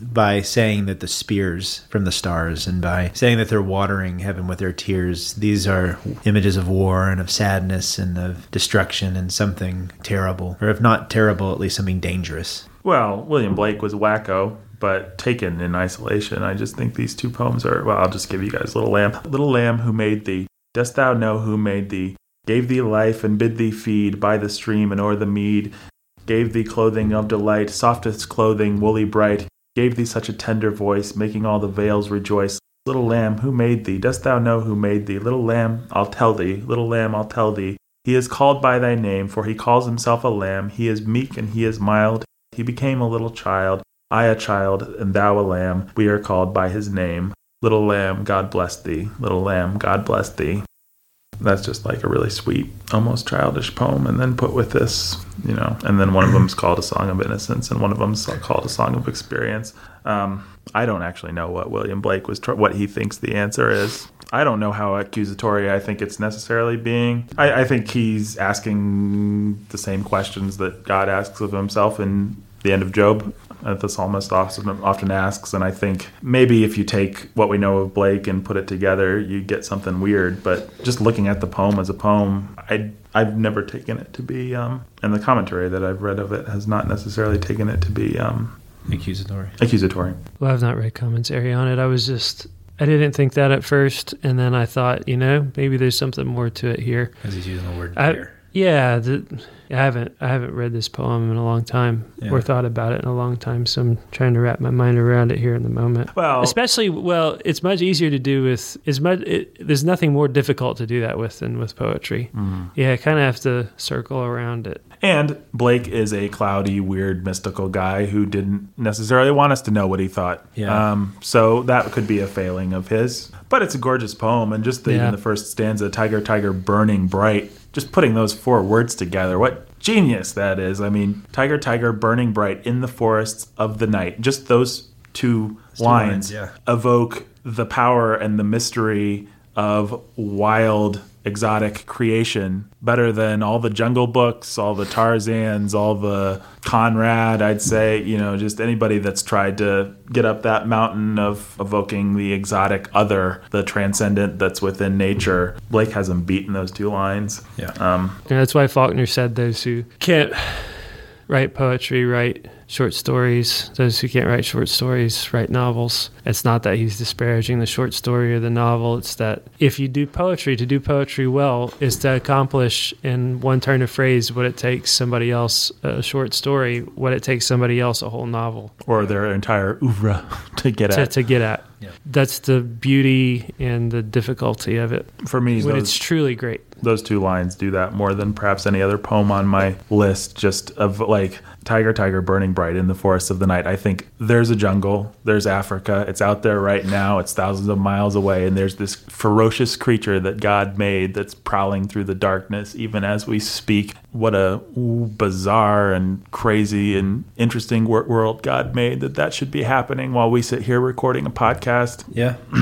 Speaker 3: by saying that the spears from the stars, and by saying that they're watering heaven with their tears, these are images of war and of sadness and of destruction and something terrible, or if not terrible, at least something dangerous.
Speaker 1: Well, William Blake was wacko, but taken in isolation. I just think these two poems are well. I'll just give you guys little lamb, little lamb who made thee. Dost thou know who made thee? gave thee life and bid thee feed by the stream and o'er the mead, gave thee clothing of delight, softest clothing, woolly bright, gave thee such a tender voice, making all the vales rejoice. Little lamb, who made thee? Dost thou know who made thee? Little lamb, I'll tell thee. Little lamb, I'll tell thee. He is called by thy name, for he calls himself a lamb. He is meek and he is mild. He became a little child. I a child, and thou a lamb. We are called by his name. Little lamb, God bless thee. Little lamb, God bless thee that's just like a really sweet, almost childish poem. And then put with this, you know, and then one of them's called A Song of Innocence and one of them's called A Song of Experience. Um, I don't actually know what William Blake was, tr- what he thinks the answer is. I don't know how accusatory I think it's necessarily being. I, I think he's asking the same questions that God asks of himself in the end of Job that the psalmist often, often asks. And I think maybe if you take what we know of Blake and put it together, you get something weird. But just looking at the poem as a poem, I, I've never taken it to be, um, and the commentary that I've read of it has not necessarily taken it to be
Speaker 3: um, accusatory.
Speaker 1: Accusatory.
Speaker 2: Well, I've not read commentary on it. I was just I didn't think that at first, and then I thought, you know, maybe there's something more to it here.
Speaker 3: Because he's using the word I, here.
Speaker 2: Yeah, the, I haven't I haven't read this poem in a long time yeah. or thought about it in a long time, so I'm trying to wrap my mind around it here in the moment.
Speaker 1: Well,
Speaker 2: especially well, it's much easier to do with is much. It, there's nothing more difficult to do that with than with poetry. Mm-hmm. Yeah, kind of have to circle around it.
Speaker 1: And Blake is a cloudy, weird, mystical guy who didn't necessarily want us to know what he thought.
Speaker 2: Yeah. Um,
Speaker 1: so that could be a failing of his. But it's a gorgeous poem, and just the, yeah. the first stanza, "Tiger, tiger, burning bright." just putting those four words together, what genius that is. I mean, Tiger, Tiger, burning bright in the forests of the night. Just those two, lines, lines yeah. evoke the power and the mystery of wild exotic creation better than all the jungle books, all the Tarzans, all the Conrad, I'd say, you know, just anybody that's tried to get up that mountain of evoking the exotic other, the transcendent that's within nature. Blake hasn't beaten those two lines.
Speaker 3: Yeah.
Speaker 2: Um, yeah that's why Faulkner said those who can't write poetry, write short stories. Those who can't write short stories write novels. It's not that he's disparaging the short story or the novel. It's that if you do poetry, to do poetry well is to accomplish in one turn of phrase what it takes somebody else a short story, what it takes somebody else a whole novel,
Speaker 1: or their entire oeuvre to get to, at.
Speaker 2: To get at. Yeah. That's the beauty and the difficulty of it.
Speaker 1: For me,
Speaker 2: when those, it's truly great.
Speaker 1: Those two lines do that more than perhaps any other poem on my list, just of like Tiger, Tiger, burning bright in the forest of the night. I think there's a jungle, there's Africa, it's out there right now, it's thousands of miles away, and there's this ferocious creature that God made that's prowling through the darkness even as we speak what a bizarre and crazy and interesting world God made that that should be happening while we sit here recording a podcast.
Speaker 3: Yeah.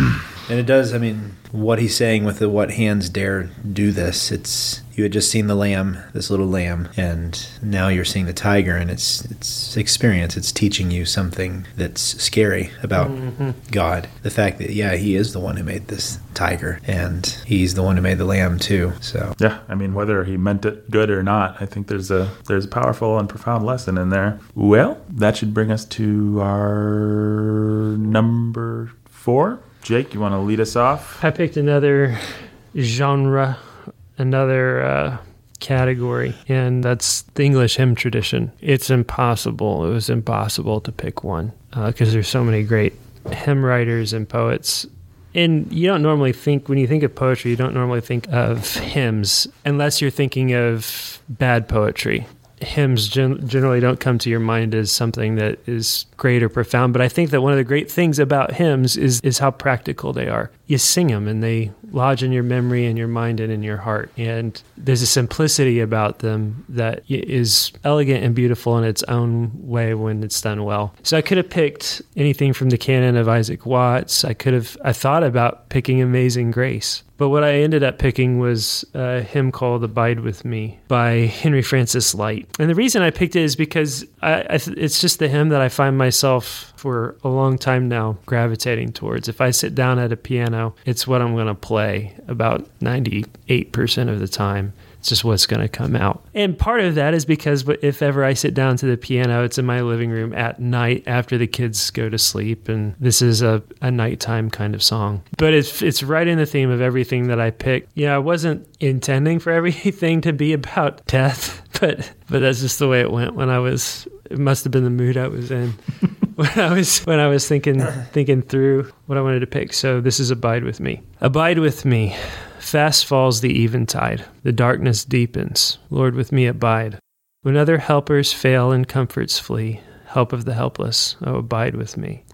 Speaker 3: and it does. I mean, what he's saying with the what hands dare do this, it's you had just seen the lamb, this little lamb, and now you're seeing the tiger, and it's it's experience. It's teaching you something that's scary about mm-hmm. God. The fact that yeah, He is the one who made this tiger, and He's the one who made the lamb too. So
Speaker 1: yeah, I mean, whether He meant it good or not, I think there's a there's a powerful and profound lesson in there. Well, that should bring us to our number four. Jake, you want to lead us off?
Speaker 2: I picked another genre another uh, category, and that's the English hymn tradition. It's impossible. It was impossible to pick one because uh, there's so many great hymn writers and poets. And you don't normally think, when you think of poetry, you don't normally think of hymns unless you're thinking of bad poetry. Hymns gen- generally don't come to your mind as something that is great or profound, but I think that one of the great things about hymns is, is how practical they are you sing them and they lodge in your memory and your mind and in your heart. And there's a simplicity about them that is elegant and beautiful in its own way when it's done well. So I could have picked anything from the canon of Isaac Watts. I could have, I thought about picking Amazing Grace. But what I ended up picking was a hymn called Abide With Me by Henry Francis Lyte. And the reason I picked it is because I, I, it's just the hymn that I find myself for a long time now gravitating towards. If I sit down at a piano, it's what I'm going to play about 98% of the time. It's just what's going to come out. And part of that is because if ever I sit down to the piano, it's in my living room at night after the kids go to sleep. And this is a, a nighttime kind of song. But it's, it's right in the theme of everything that I pick. Yeah, I wasn't intending for everything to be about death, but, but that's just the way it went when I was, it must have been the mood I was in. when I was when I was thinking thinking through what I wanted to pick. So this is Abide with Me. Abide with me. Fast falls the eventide. The darkness deepens. Lord, with me abide. When other helpers fail and comforts flee, help of the helpless, oh, abide with me.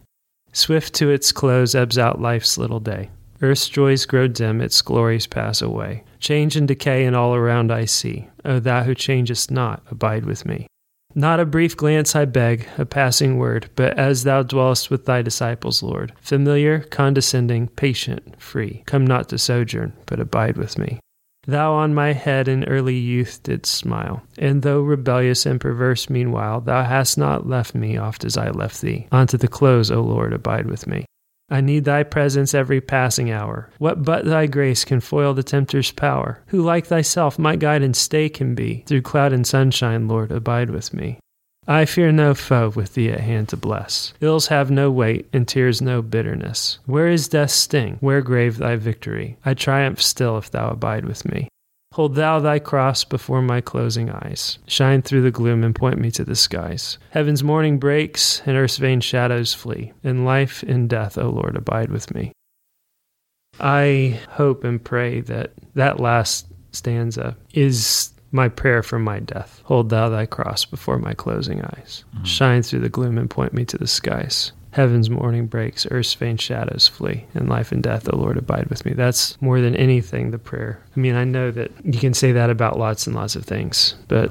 Speaker 2: Swift to its close ebbs out life's little day. Earth's joys grow dim, its glories pass away. Change and decay, and all around I see. O thou who changest not, abide with me. Not a brief glance, I beg, a passing word, but as thou dwellest with thy disciples, Lord, familiar, condescending, patient, free, come not to sojourn, but abide with me. Thou on my head in early youth didst smile, and though rebellious and perverse meanwhile, thou hast not left me oft as I left thee. Unto the close, O Lord, abide with me. I need thy presence every passing hour. What but thy grace can foil the tempter's power? Who like thyself my guide and stay can be? Through cloud and sunshine, Lord, abide with me. I fear no foe with thee at hand to bless. Ills have no weight, and tears no bitterness. Where is death's sting? Where grave thy victory? I triumph still if thou abide with me. Hold thou thy cross before my closing eyes. Shine through the gloom and point me to the skies. Heaven's morning breaks and earth's vain shadows flee. In life, and death, O Lord, abide with me. I hope and pray that that last stanza is my prayer for my death. Hold thou thy cross before my closing eyes. Mm-hmm. Shine through the gloom and point me to the skies. Heaven's morning breaks, earth's faint shadows flee, and life and death, O Lord, abide with me. That's more than anything the prayer. I mean, I know that you can say that about lots and lots of things, but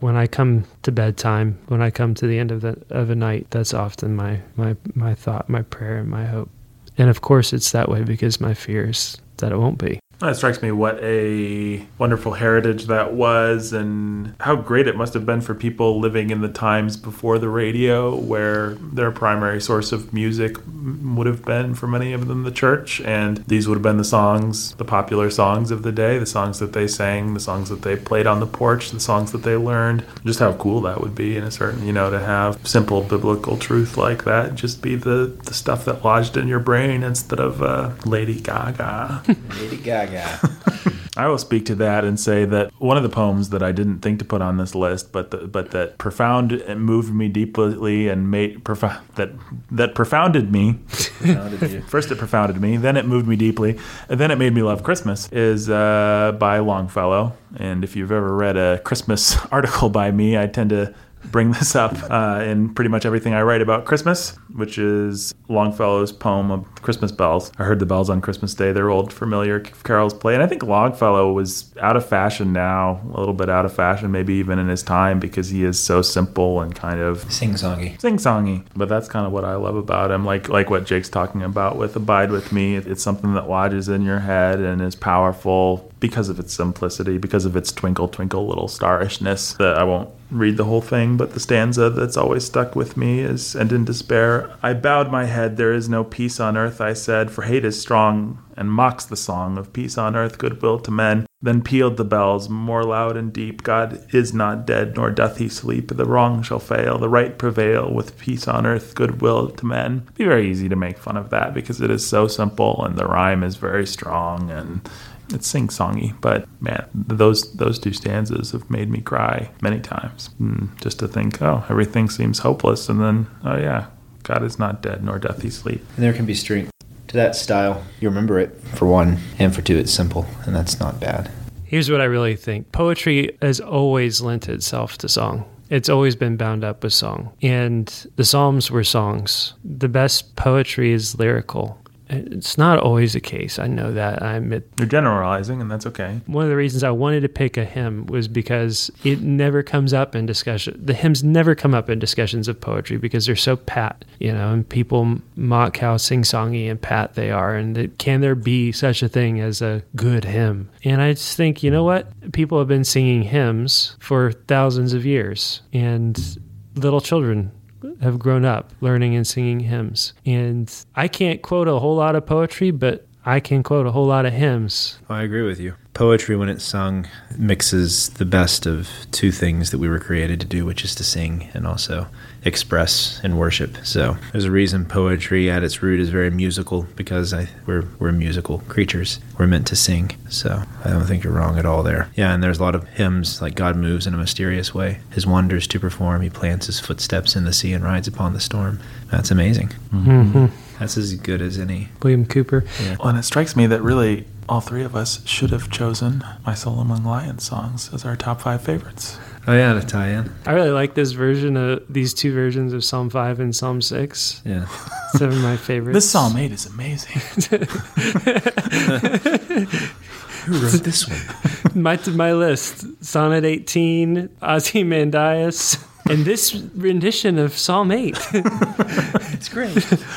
Speaker 2: when I come to bedtime, when I come to the end of the of a night, that's often my my my thought, my prayer, and my hope. And of course, it's that way because my fear is that it won't be. It
Speaker 1: strikes me what a wonderful heritage that was, and how great it must have been for people living in the times before the radio, where their primary source of music would have been for many of them the church. And these would have been the songs, the popular songs of the day, the songs that they sang, the songs that they played on the porch, the songs that they learned. Just how cool that would be in a certain, you know, to have simple biblical truth like that just be the, the stuff that lodged in your brain instead of uh, Lady Gaga.
Speaker 3: Lady Gaga. Yeah.
Speaker 1: I will speak to that and say that one of the poems that I didn't think to put on this list, but the, but that profound and moved me deeply and made profound that that profounded me. Profounded First, it profounded me, then it moved me deeply, and then it made me love Christmas. Is uh, by Longfellow, and if you've ever read a Christmas article by me, I tend to bring this up uh, in pretty much everything I write about Christmas, which is Longfellow's poem of Christmas bells. I heard the bells on Christmas Day. They're old, familiar carols play, and I think Longfellow was out of fashion now, a little bit out of fashion, maybe even in his time, because he is so simple and kind of
Speaker 3: sing-songy.
Speaker 1: Sing-songy, but that's kind of what I love about him. Like like what Jake's talking about with "Abide with Me." It's something that lodges in your head and is powerful because of its simplicity, because of its twinkle, twinkle little starishness, that I won't read the whole thing, but the stanza that's always stuck with me is And in despair, I bowed my head, there is no peace on earth, I said, for hate is strong and mocks the song of peace on earth, goodwill to men. Then pealed the bells, more loud and deep God is not dead, nor doth he sleep. The wrong shall fail, the right prevail, with peace on earth, goodwill to men. It'd be very easy to make fun of that because it is so simple and the rhyme is very strong and it's sing songy, but man, those those two stanzas have made me cry many times. And mm, just to think, oh, everything seems hopeless, and then oh yeah, God is not dead, nor doth he sleep.
Speaker 3: And there can be strength to that style. You remember it for one, and for two, it's simple, and that's not bad.
Speaker 2: Here's what I really think: poetry has always lent itself to song it's always been bound up with song. And the Psalms were songs. The best poetry is lyrical. It's not always the case. I know that. I admit. You're
Speaker 1: generalizing, and that's okay.
Speaker 2: One of the reasons I wanted to pick a hymn was because it never comes up in discussion. The hymns never come up in discussions of poetry because they're so pat, you know, and people mock how sing songy and pat they are. And that, can there be such a thing as a good hymn? And I just think, you know what? People have been singing hymns for thousands of years, and little children have grown up learning and singing hymns. And I can't quote a whole lot of poetry, but I can quote a whole lot of hymns.
Speaker 3: Oh, I agree with you. Poetry, when it's sung, mixes the best of two things that we were created to do, which is to sing and also express and worship. So there's a reason poetry at its root is very musical because I, we're we're musical creatures. We're meant to sing. So I don't think you're wrong at all there. Yeah, and there's a lot of hymns like God moves in a mysterious way, His wonders to perform. He plants His footsteps in the sea and rides upon the storm. That's amazing. Mm-hmm. That's as good as any.
Speaker 2: William Cowper.
Speaker 1: Yeah. Well, and it strikes me that really all three of us should have chosen My Soul Among Lions songs as our top five favorites.
Speaker 3: Oh yeah, to tie-in.
Speaker 2: I really like this version of these two versions of Psalm five and Psalm six.
Speaker 3: Yeah,
Speaker 2: seven of my favorites.
Speaker 3: This Psalm eight is amazing. Who wrote this one?
Speaker 2: my my list: Sonnet eighteen, Ozymandias in this rendition of Psalm 8.
Speaker 3: it's great.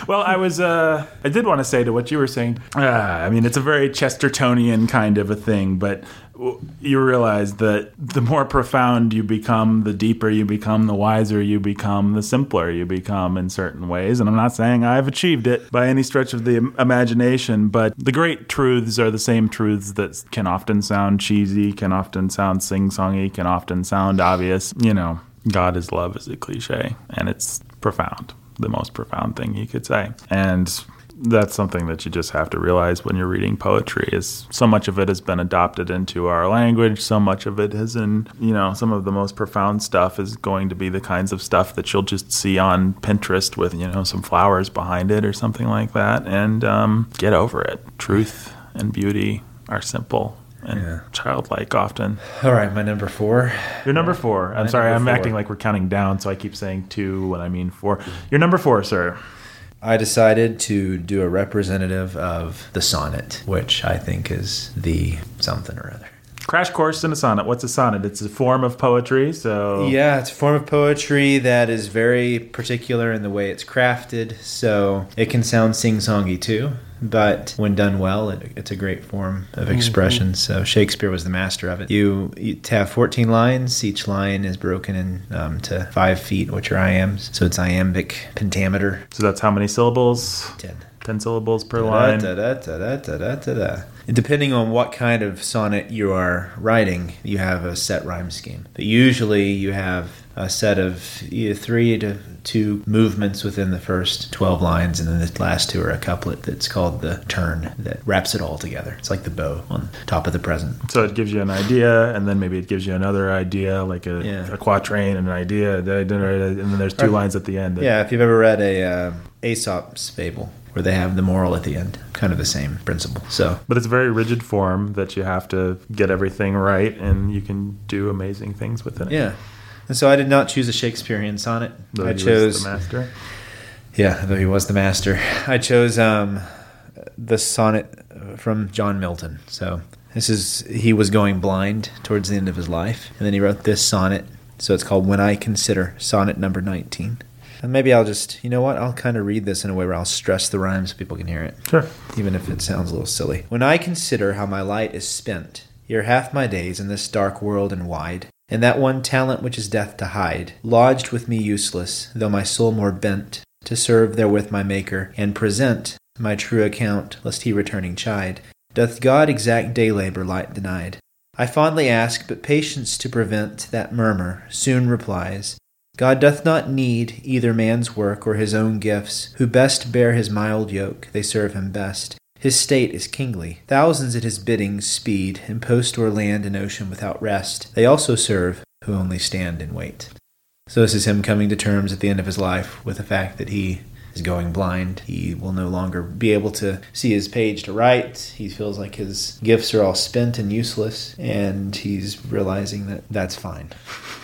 Speaker 1: well, I was, uh, I did want to say to what you were saying, uh, I mean, it's a very Chestertonian kind of a thing, but you realize that the more profound you become, the deeper you become, the wiser you become, the simpler you become in certain ways. And I'm not saying I've achieved it by any stretch of the imagination, but the great truths are the same truths that can often sound cheesy, can often sound sing songy, can often sound obvious. You know, God is love is a cliche, and it's profound, the most profound thing you could say. And that's something that you just have to realize when you're reading poetry is so much of it has been adopted into our language so much of it has in you know some of the most profound stuff is going to be the kinds of stuff that you'll just see on pinterest with you know some flowers behind it or something like that and um, get over it truth and beauty are simple and yeah. childlike often.
Speaker 3: All right, my number four.
Speaker 1: Your number four. I'm sorry, I'm four. acting like we're counting down, so I keep saying two when I mean four. Your number four, sir.
Speaker 3: I decided to do a representative of the sonnet, which I think is the something or other.
Speaker 1: Crash course in a sonnet. What's a sonnet? It's a form of poetry, so
Speaker 3: yeah, it's a form of poetry that is very particular in the way it's crafted. So it can sound sing-songy too, but when done well, it, it's a great form of mm-hmm. expression. Mm-hmm. So Shakespeare was the master of it. You, you, have 14 lines. Each line is broken into um, five feet, which are iambs. So it's iambic pentameter.
Speaker 1: So that's how many syllables?
Speaker 3: Ten.
Speaker 1: 10 syllables per line.
Speaker 3: Depending on what kind of sonnet you are writing, you have a set rhyme scheme. But usually you have a set of three to two movements within the first 12 lines, and then the last two are a couplet that's called the turn that wraps it all together. It's like the bow on top of the present.
Speaker 1: So it gives you an idea, and then maybe it gives you another idea, like a, yeah. a quatrain and an idea, and then there's two lines at the end.
Speaker 3: Yeah, if you've ever read a uh, Aesop's fable, where they have the moral at the end. Kind of the same principle. So,
Speaker 1: but it's a very rigid form that you have to get everything right, and you can do amazing things within it.
Speaker 3: Yeah. And so I did not choose a Shakespearean sonnet. Though I chose the master. Yeah, though he was the master, I chose um, the sonnet from John Milton. So this is he was going blind towards the end of his life, and then he wrote this sonnet. So it's called "When I Consider," sonnet number nineteen. And maybe I'll just, you know what? I'll kind of read this in a way where I'll stress the rhyme so people can hear it.
Speaker 1: Sure.
Speaker 3: Even if it sounds a little silly. When I consider how my light is spent, here half my days in this dark world and wide, and that one talent which is death to hide, lodged with me useless, though my soul more bent to serve therewith my Maker, and present my true account, lest he returning chide. Doth God exact day labor light denied? I fondly ask, but patience to prevent that murmur soon replies, God doth not need either man's work or his own gifts. Who best bear his mild yoke, they serve him best. His state is kingly. Thousands at his bidding speed, in post o'er land and ocean without rest. They also serve who only stand and wait. So, this is him coming to terms at the end of his life with the fact that he is going blind. He will no longer be able to see his page to write. He feels like his gifts are all spent and useless, and he's realizing that that's fine.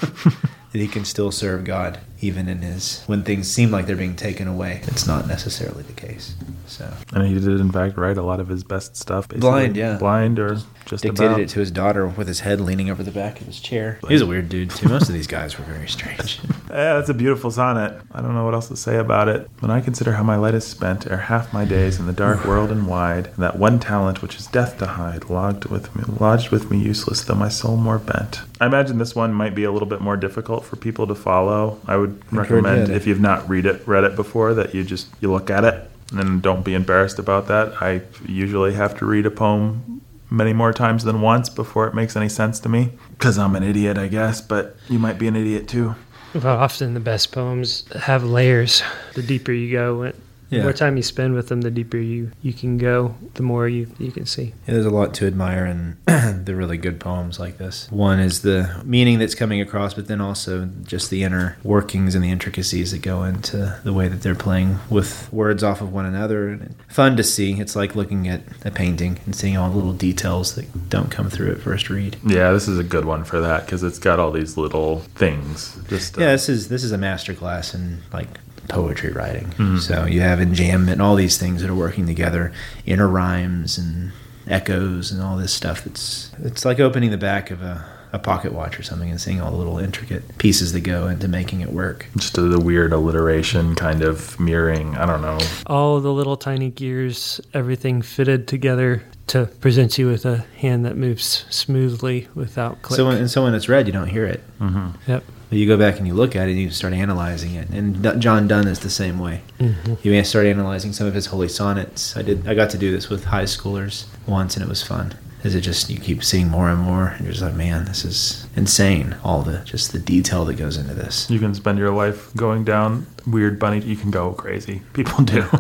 Speaker 3: that he can still serve God even in his when things seem like they're being taken away it's not necessarily the case so
Speaker 1: and he did in fact write a lot of his best stuff
Speaker 3: blind yeah
Speaker 1: blind or just, just
Speaker 3: dictated
Speaker 1: about.
Speaker 3: it to his daughter with his head leaning over the back of his chair He he's a weird dude too most of these guys were very strange
Speaker 1: yeah that's a beautiful sonnet i don't know what else to say about it when i consider how my light is spent ere half my days in the dark world and wide and that one talent which is death to hide lodged with me lodged with me useless though my soul more bent i imagine this one might be a little bit more difficult for people to follow i would would recommend if you've not read it read it before that you just you look at it and don't be embarrassed about that. I usually have to read a poem many more times than once before it makes any sense to me because I'm an idiot, I guess, but you might be an idiot too.
Speaker 2: Well, often the best poems have layers. The deeper you go, yeah. The more time you spend with them, the deeper you, you can go, the more you, you can see.
Speaker 3: Yeah, there's a lot to admire in the really good poems like this. One is the meaning that's coming across, but then also just the inner workings and the intricacies that go into the way that they're playing with words off of one another. And fun to see. It's like looking at a painting and seeing all the little details that don't come through at first read.
Speaker 1: Yeah, this is a good one for that because it's got all these little things.
Speaker 3: Just uh... yeah, this is this is a masterclass in like poetry writing. Mm-hmm. So you have enjambment and all these things that are working together, inner rhymes and echoes and all this stuff. It's it's like opening the back of a, a pocket watch or something and seeing all the little intricate pieces that go into making it work.
Speaker 1: Just the weird alliteration kind of mirroring. I don't know.
Speaker 2: All the little tiny gears, everything fitted together to present you with a hand that moves smoothly without
Speaker 3: clicking. So when, and so when it's red, you don't hear it. Mm-hmm. Yep. But you go back and you look at it and you start analyzing it. And D- John Donne is the same way. Mm-hmm. You may start analyzing some of his holy sonnets. I did. I got to do this with high schoolers once, and it was fun. Is it just you keep seeing more and more, and you're just like, man, this is insane. All the just the detail that goes into this.
Speaker 1: You can spend your life going down weird bunny. You can go crazy. People do.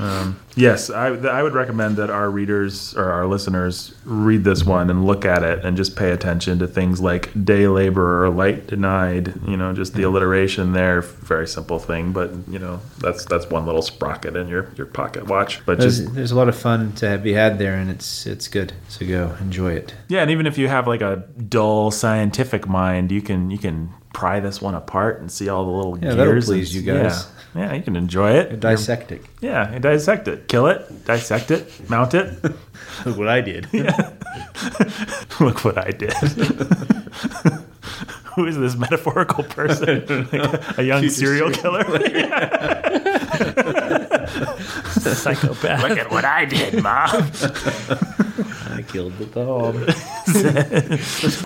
Speaker 1: Um, yes, I, I, would recommend that our readers or our listeners read this one and look at it and just pay attention to things like day laborer, light denied. You know, just the mm-hmm. alliteration there, very simple thing, but you know that's that's one little sprocket in your, your pocket watch.
Speaker 3: But there's,
Speaker 1: just,
Speaker 3: there's a lot of fun to be had there, and it's it's good. So go enjoy it.
Speaker 1: Yeah, and even if you have like a dull scientific mind, you can you can pry this one apart and see all the little yeah, gears.
Speaker 3: that please you guys.
Speaker 1: Yeah, yeah, you can enjoy it.
Speaker 3: dissect You're,
Speaker 1: it. Yeah, dissect it. Kill it. Dissect it. Mount it.
Speaker 3: Look what I did.
Speaker 1: Yeah. Look what I did. Who is this metaphorical person? Like a young She's serial, killer.
Speaker 3: Psychopath. Look at what I did, mom. I killed the dog.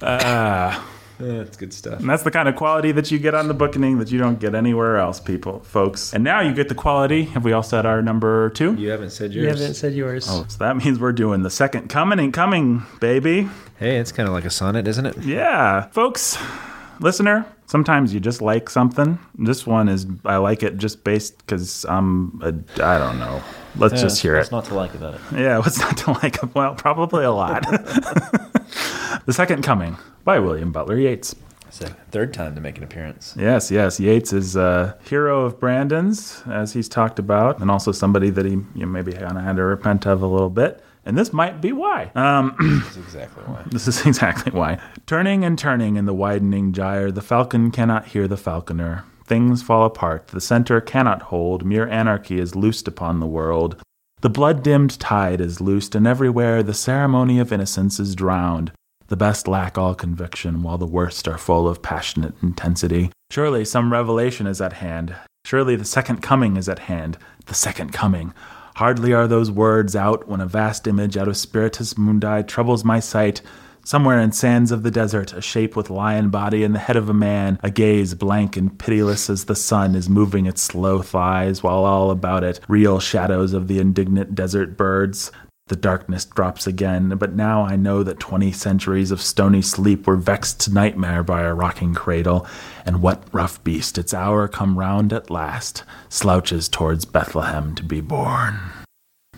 Speaker 3: uh, that's good stuff.
Speaker 1: And that's the kind of quality that you get on the booking that you don't get anywhere else, people, folks. And now you get the quality. Have we all said our number two?
Speaker 3: You haven't said yours.
Speaker 2: You haven't said yours. Oh, so
Speaker 1: that means we're doing the second coming and coming, baby.
Speaker 3: Hey, it's kind of like a sonnet, isn't it?
Speaker 1: Yeah. Folks, listener, sometimes you just like something. This one is I like it just based because I'm a, I don't know. Let's yeah, just hear what's
Speaker 3: it. What's not to like about it?
Speaker 1: Yeah, what's not to like? Well, probably a lot. the Second Coming by William Butler Yeats.
Speaker 3: It's a third time to make an appearance.
Speaker 1: Yes, yes. Yeats is a hero of Brandon's, as he's talked about, and also somebody that he you know, maybe kind of had to repent of a little bit. And this might be why. Um, this is exactly why. This is exactly why. Turning and turning in the widening gyre, the falcon cannot hear the falconer. Things fall apart. The center cannot hold. Mere anarchy is loosed upon the world. The blood dimmed tide is loosed, and everywhere the ceremony of innocence is drowned. The best lack all conviction, while the worst are full of passionate intensity. Surely some revelation is at hand. Surely the second coming is at hand. The second coming. Hardly are those words out when a vast image out of Spiritus Mundi troubles my sight. Somewhere in sands of the desert, a shape with lion body and the head of a man, a gaze blank and pitiless as the sun is moving its slow thighs, while all about it reel shadows of the indignant desert birds. The darkness drops again, but now I know that 20 centuries of stony sleep were vexed to nightmare by a rocking cradle, and what rough beast its hour come round at last slouches towards Bethlehem to be born.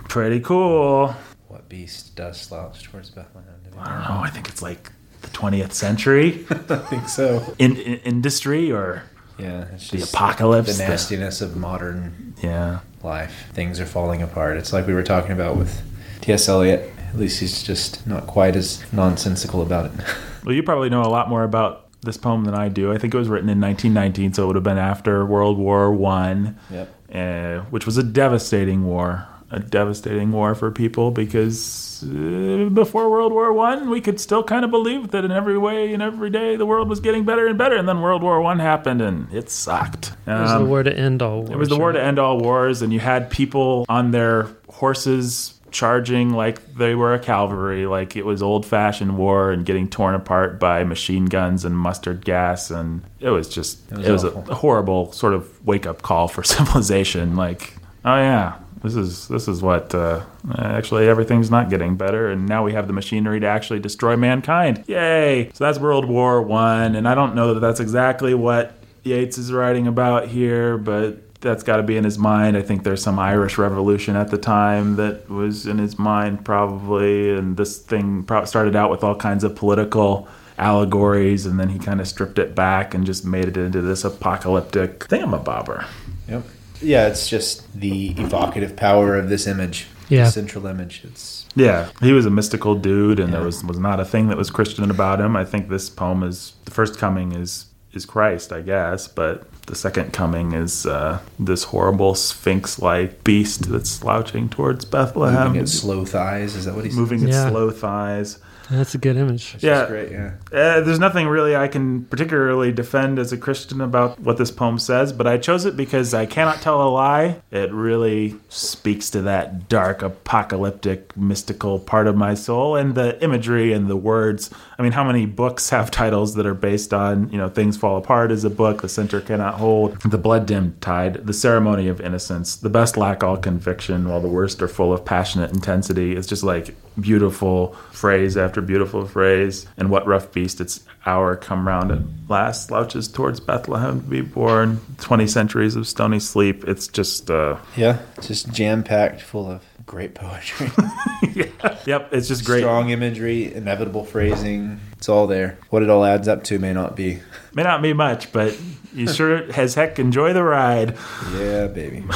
Speaker 1: Pretty cool.
Speaker 3: What beast does slouch towards Bethlehem
Speaker 1: to be born? I don't know. I think it's like the 20th century.
Speaker 3: I think so.
Speaker 1: In, in, industry or yeah, the apocalypse,
Speaker 3: the nastiness the, of modern yeah life. Things are falling apart. It's like we were talking about with T.S. Eliot. At least he's just not quite as nonsensical about it.
Speaker 1: well, you probably know a lot more about this poem than I do. I think it was written in 1919, so it would have been after World War One, yep. uh, which was a devastating war, a devastating war for people because uh, before World War One, we could still kind of believe that in every way and every day the world was getting better and better, and then World War One happened and it sucked.
Speaker 2: Um, it was the war to end all wars. It
Speaker 1: was the war to end all wars, and you had people on their horses charging like they were a cavalry, like it was old fashioned war and getting torn apart by machine guns and mustard gas. And it was just, it was, it was a horrible sort of wake up call for civilization. Like, oh yeah. This is this is what uh, actually everything's not getting better, and now we have the machinery to actually destroy mankind. Yay! So that's World War One, and I don't know that that's exactly what Yeats is writing about here, but that's got to be in his mind. I think there's some Irish Revolution at the time that was in his mind, probably. And this thing started out with all kinds of political allegories, and then he kind of stripped it back and just made it into this apocalyptic thingamabobber.
Speaker 3: Yep. Yeah, it's just the evocative power of this image. Yeah. Central image. It's
Speaker 1: yeah. He was a mystical dude, and yeah. there was was not a thing that was Christian about him. I think this poem is the first coming is is Christ, I guess, but the second coming is uh, this horrible sphinx-like beast that's slouching towards Bethlehem.
Speaker 3: Moving its slow thighs. Is that what he's
Speaker 1: moving its yeah. slow thighs?
Speaker 2: That's a good image.
Speaker 1: yeah, great. Yeah, uh, there's nothing really I can particularly defend as a Christian about what this poem says, but I chose it because I cannot tell a lie. It really speaks to that dark, apocalyptic, mystical part of my soul, and the imagery and the words. I mean, how many books have titles that are based on you know things fall apart is a book, the center cannot hold, the blood dimmed tide, the ceremony of innocence, the best lack all conviction, while the worst are full of passionate intensity. It's just like beautiful phrase after beautiful phrase. And what rough beast its hour come round at last slouches towards Bethlehem to be born. 20 centuries of stony sleep. It's just. Uh,
Speaker 3: yeah, just jam packed full of great poetry.
Speaker 1: yeah. Yep, it's just great.
Speaker 3: Strong imagery, inevitable phrasing. It's all there. What it all adds up to may not be.
Speaker 1: May not be much, but you sure as heck enjoy the ride.
Speaker 3: Yeah, baby.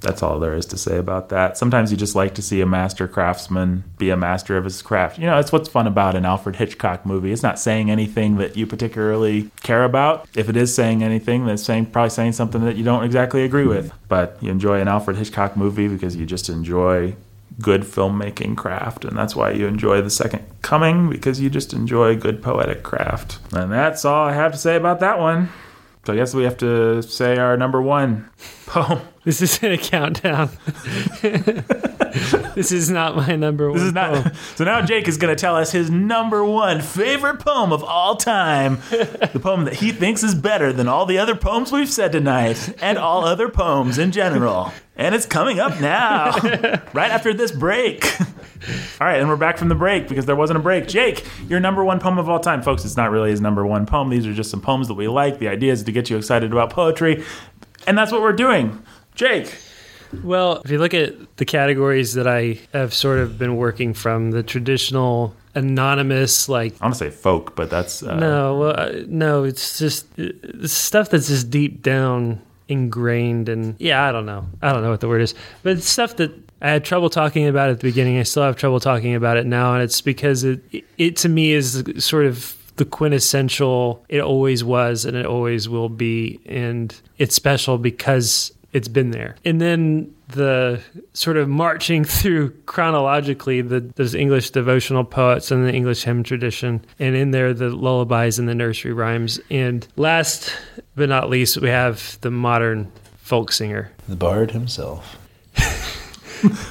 Speaker 1: That's all there is to say about that. Sometimes you just like to see a master craftsman be a master of his craft. You know, it's what's fun about an Alfred Hitchcock movie. It's not saying anything that you particularly care about. If it is saying anything, that's saying probably saying something that you don't exactly agree with. But you enjoy an Alfred Hitchcock movie because you just enjoy good filmmaking craft and that's why you enjoy the second coming because you just enjoy good poetic craft and that's all i have to say about that one so I guess we have to say our number one poem.
Speaker 2: This isn't a countdown. this is not my number one. This is not. Poem.
Speaker 1: So now Jake is going to tell us his number one favorite poem of all time, the poem that he thinks is better than all the other poems we've said tonight and all other poems in general. And it's coming up now, right after this break. all right, and we're back from the break because there wasn't a break. Jake, your number one poem of all time. Folks, it's not really his number one poem. These are just some poems that we like. The idea is to get you excited about poetry. And that's what we're doing. Jake,
Speaker 2: well, if you look at the categories that I have sort of been working from, the traditional anonymous, like
Speaker 1: i want to say folk, but that's uh,
Speaker 2: no, uh, no, it's just it's uh, stuff that's just deep down ingrained and yeah, I don't know. I don't know what the word is, but it's stuff that I had trouble talking about at the beginning. I still have trouble talking about it now, and it's because it it to me is sort of the quintessential. It always was, and it always will be, and it's special because it's been there. And then the sort of marching through chronologically the those English devotional poets and the English hymn tradition, and in there the lullabies and the nursery rhymes. And last but not least, we have the modern folk singer,
Speaker 3: the bard himself.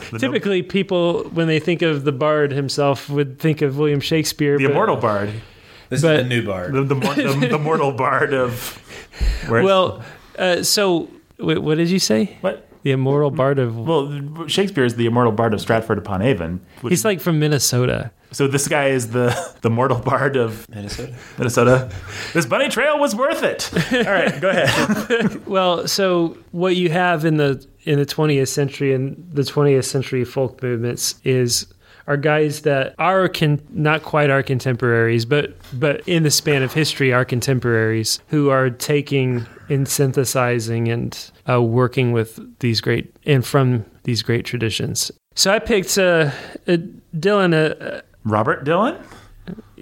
Speaker 2: Typically, people when they think of the bard himself would think of William Shakespeare,
Speaker 1: the but, immortal bard.
Speaker 3: This but, is the new bard,
Speaker 1: the,
Speaker 3: the,
Speaker 1: the, the mortal bard of.
Speaker 2: Well, uh, so Wait, what did you say? What? The immortal bard of
Speaker 1: well, Shakespeare is the immortal bard of Stratford upon Avon.
Speaker 2: Which, He's like from Minnesota.
Speaker 1: So this guy is the the mortal bard of
Speaker 3: Minnesota.
Speaker 1: Minnesota. this bunny trail was worth it. All right, go
Speaker 2: ahead. well, so what you have in the in the 20th century and the 20th century folk movements is are guys that are con- not quite our contemporaries, but but in the span of history, our contemporaries who are taking and synthesizing and uh, working with these great and from these great traditions. So I picked uh, uh, Dylan. Uh, uh
Speaker 1: Robert Dylan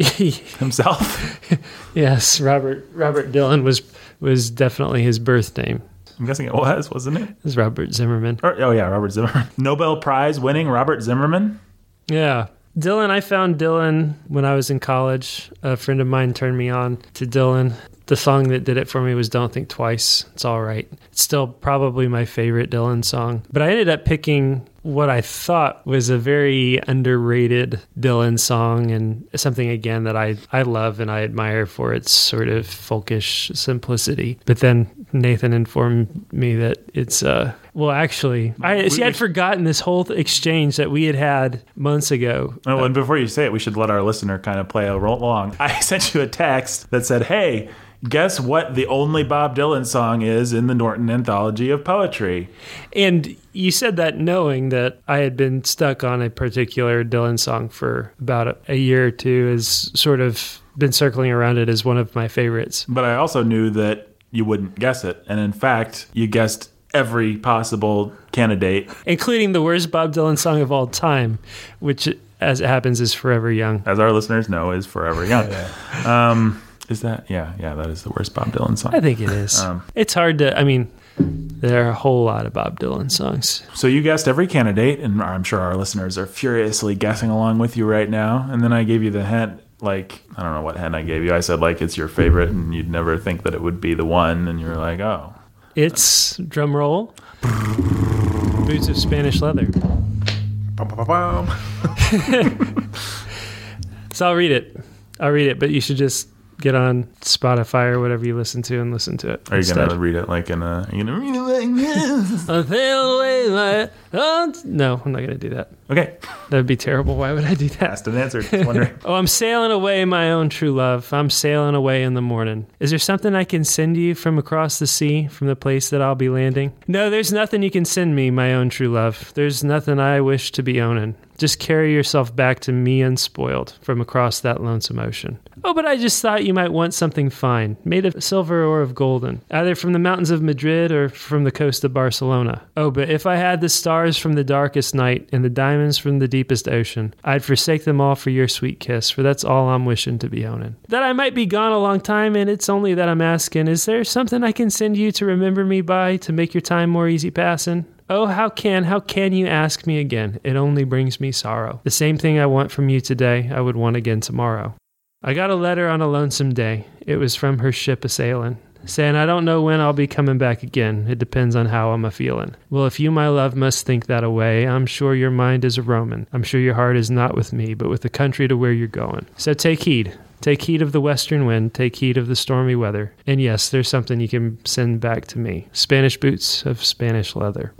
Speaker 1: himself.
Speaker 2: yes, Robert Robert Dylan was was definitely his birth name.
Speaker 1: I'm guessing it was, wasn't it?
Speaker 2: It was Robert Zimmerman.
Speaker 1: Or, oh yeah, Robert Zimmerman. Nobel Prize winning Robert Zimmerman.
Speaker 2: Yeah. Dylan, I found Dylan when I was in college. A friend of mine turned me on to Dylan. The song that did it for me was Don't Think Twice. It's all right. It's still probably my favorite Dylan song. But I ended up picking what I thought was a very underrated Dylan song and something again that I, I love and I admire for its sort of folkish simplicity. But then Nathan informed me that it's uh well, actually, I we, see. I'd forgotten this whole exchange that we had had months ago.
Speaker 1: Oh, and before you say it, we should let our listener kind of play along. I sent you a text that said, "Hey." Guess what the only Bob Dylan song is in the Norton Anthology of Poetry?
Speaker 2: And you said that knowing that I had been stuck on a particular Dylan song for about a, a year or two, has sort of been circling around it as one of my favorites.
Speaker 1: But I also knew that you wouldn't guess it. And in fact, you guessed every possible candidate,
Speaker 2: including the worst Bob Dylan song of all time, which, as it happens, is "Forever Young."
Speaker 1: As our listeners know, is "Forever Young." yeah. um, is that yeah yeah that is the worst Bob Dylan song?
Speaker 2: I think it is. Um, it's hard to. I mean, there are a whole lot of Bob Dylan songs.
Speaker 1: So you guessed every candidate, and I'm sure our listeners are furiously guessing along with you right now. And then I gave you the hint, like I don't know what hint I gave you. I said like it's your favorite, and you'd never think that it would be the one, and you are like, oh,
Speaker 2: it's drum roll. Boots of Spanish leather. so I'll read it. I'll read it, but you should just get on Spotify or whatever you listen to and listen to it.
Speaker 1: Are you gonna read it like in a? Are you gonna read it like this? I
Speaker 2: feel away no, I'm not gonna do that.
Speaker 1: Okay,
Speaker 2: that'd be terrible. Why would I do that?
Speaker 1: Asked and answered.
Speaker 2: oh, I'm sailing away my own true love. I'm sailing away in the morning. Is there something I can send you from across the sea, from the place that I'll be landing? No, there's nothing you can send me, my own true love. There's nothing I wish to be owning. Just carry yourself back to me unspoiled from across that lonesome ocean. Oh, but I just thought you might want something fine, made of silver or of golden, either from the mountains of Madrid or from the coast of Barcelona. Oh, but if I had the stars from the darkest night and the diamonds from the deepest ocean, I'd forsake them all for your sweet kiss, for that's all I'm wishing to be owning. That I might be gone a long time, and it's only that I'm asking, is there something I can send you to remember me by to make your time more easy passing? Oh, how can, how can you ask me again? It only brings me sorrow. The same thing I want from you today, I would want again tomorrow. I got a letter on a lonesome day. It was from her ship a sailin', saying, I don't know when I'll be coming back again. It depends on how I'm a feelin'. Well, if you, my love, must think that away, I'm sure your mind is a Roman. I'm sure your heart is not with me, but with the country to where you're goin'. So take heed. Take heed of the western wind, take heed of the stormy weather. And yes, there's something you can send back to me Spanish boots of Spanish leather.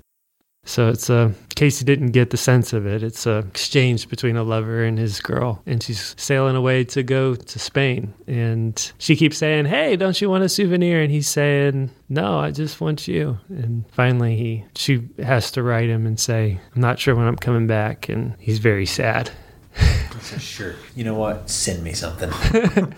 Speaker 2: So it's a, Casey didn't get the sense of it. It's a exchange between a lover and his girl, and she's sailing away to go to Spain, and she keeps saying, "Hey, don't you want a souvenir?" And he's saying, "No, I just want you." And finally, he she has to write him and say, "I'm not sure when I'm coming back," and he's very sad.
Speaker 3: sure. You know what? Send me something.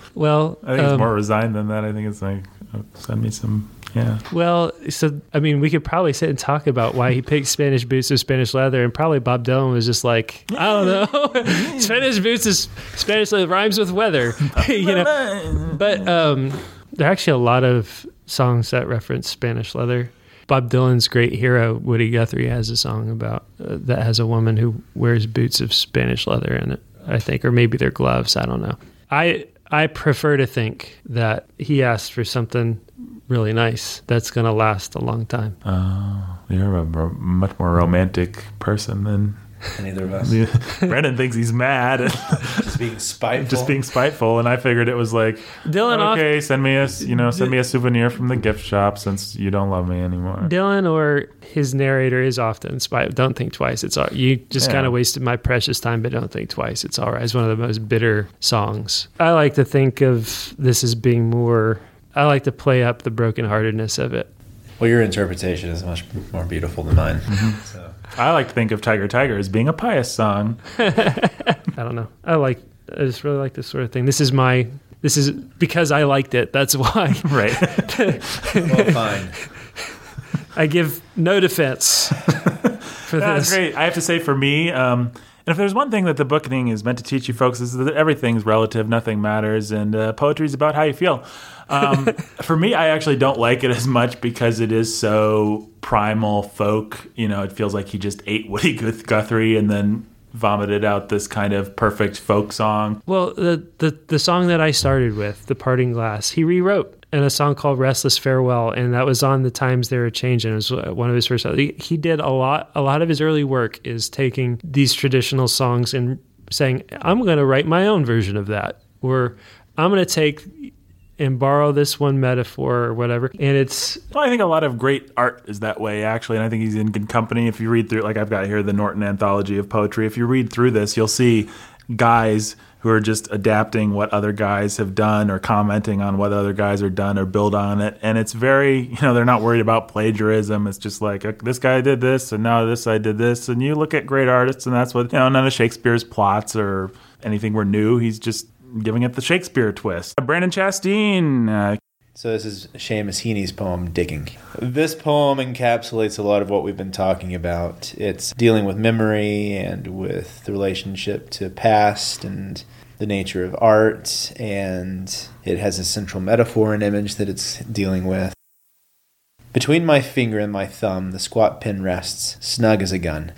Speaker 2: well,
Speaker 1: I think um, it's more resigned than that. I think it's like, oh, send me some yeah.
Speaker 2: Well, so I mean, we could probably sit and talk about why he picked Spanish boots or Spanish leather, and probably Bob Dylan was just like, I don't know, Spanish boots is Spanish leather rhymes with weather, you know. But um, there are actually a lot of songs that reference Spanish leather. Bob Dylan's great hero, Woody Guthrie, has a song about uh, that has a woman who wears boots of Spanish leather in it, I think, or maybe they're gloves. I don't know. I I prefer to think that he asked for something really nice, that's going to last a long time.
Speaker 1: Oh, you're a ro- much more romantic person than
Speaker 3: neither of us.
Speaker 1: Brendan thinks he's mad just
Speaker 3: being spiteful.
Speaker 1: Just being spiteful, and I figured it was like Dylan. Okay, off- send me a you know send me a souvenir from the gift shop since you don't love me anymore.
Speaker 2: Dylan or his narrator is often spiteful. Don't think twice. It's all you just yeah. kind of wasted my precious time, but don't think twice. It's all right. It's one of the most bitter songs. I like to think of this as being more I like to play up the brokenheartedness of it.
Speaker 3: Well, your interpretation is much more beautiful than mine. Mm-hmm.
Speaker 1: So. I like to think of Tiger Tiger as being a pious song.
Speaker 2: I don't know. I like. I just really like this sort of thing. This is my. This is because I liked it. That's why. Right. well, fine. I give no defense. for
Speaker 1: That's this. great. I have to say, for me. Um, and if there's one thing that the book is meant to teach you folks is that everything's relative, nothing matters, and uh, poetry is about how you feel. Um, for me, I actually don't like it as much because it is so primal folk. You know, it feels like he just ate Woody Guthrie and then vomited out this kind of perfect folk song.
Speaker 2: Well, the the, the song that I started with, "The Parting Glass," he rewrote. And a song called "Restless Farewell," and that was on the Times They Were Changing. It was uh, one of his first. He, he did a lot. A lot of his early work is taking these traditional songs and saying, "I'm going to write my own version of that," or "I'm going to take and borrow this one metaphor or whatever. And it's.
Speaker 1: Well, I think a lot of great art is that way, actually. And I think he's in good company. If you read through, like I've got here, the Norton Anthology of Poetry. If you read through this, you'll see guys who are just adapting what other guys have done or commenting on what other guys are done or build on it. And it's very, you know, they're not worried about plagiarism. It's just like this guy did this and now this I did this. And you look at great artists and that's what, you know, none of Shakespeare's plots or anything were new. He's just giving it the Shakespeare twist. Uh, Brandon Chastain. Uh,
Speaker 3: so this is Seamus Heaney's poem, Digging. This poem encapsulates a lot of what we've been talking about. It's dealing with memory and with the relationship to past and the nature of art, and it has a central metaphor and image that it's dealing with. Between my finger and my thumb, the squat pen rests, snug as a gun.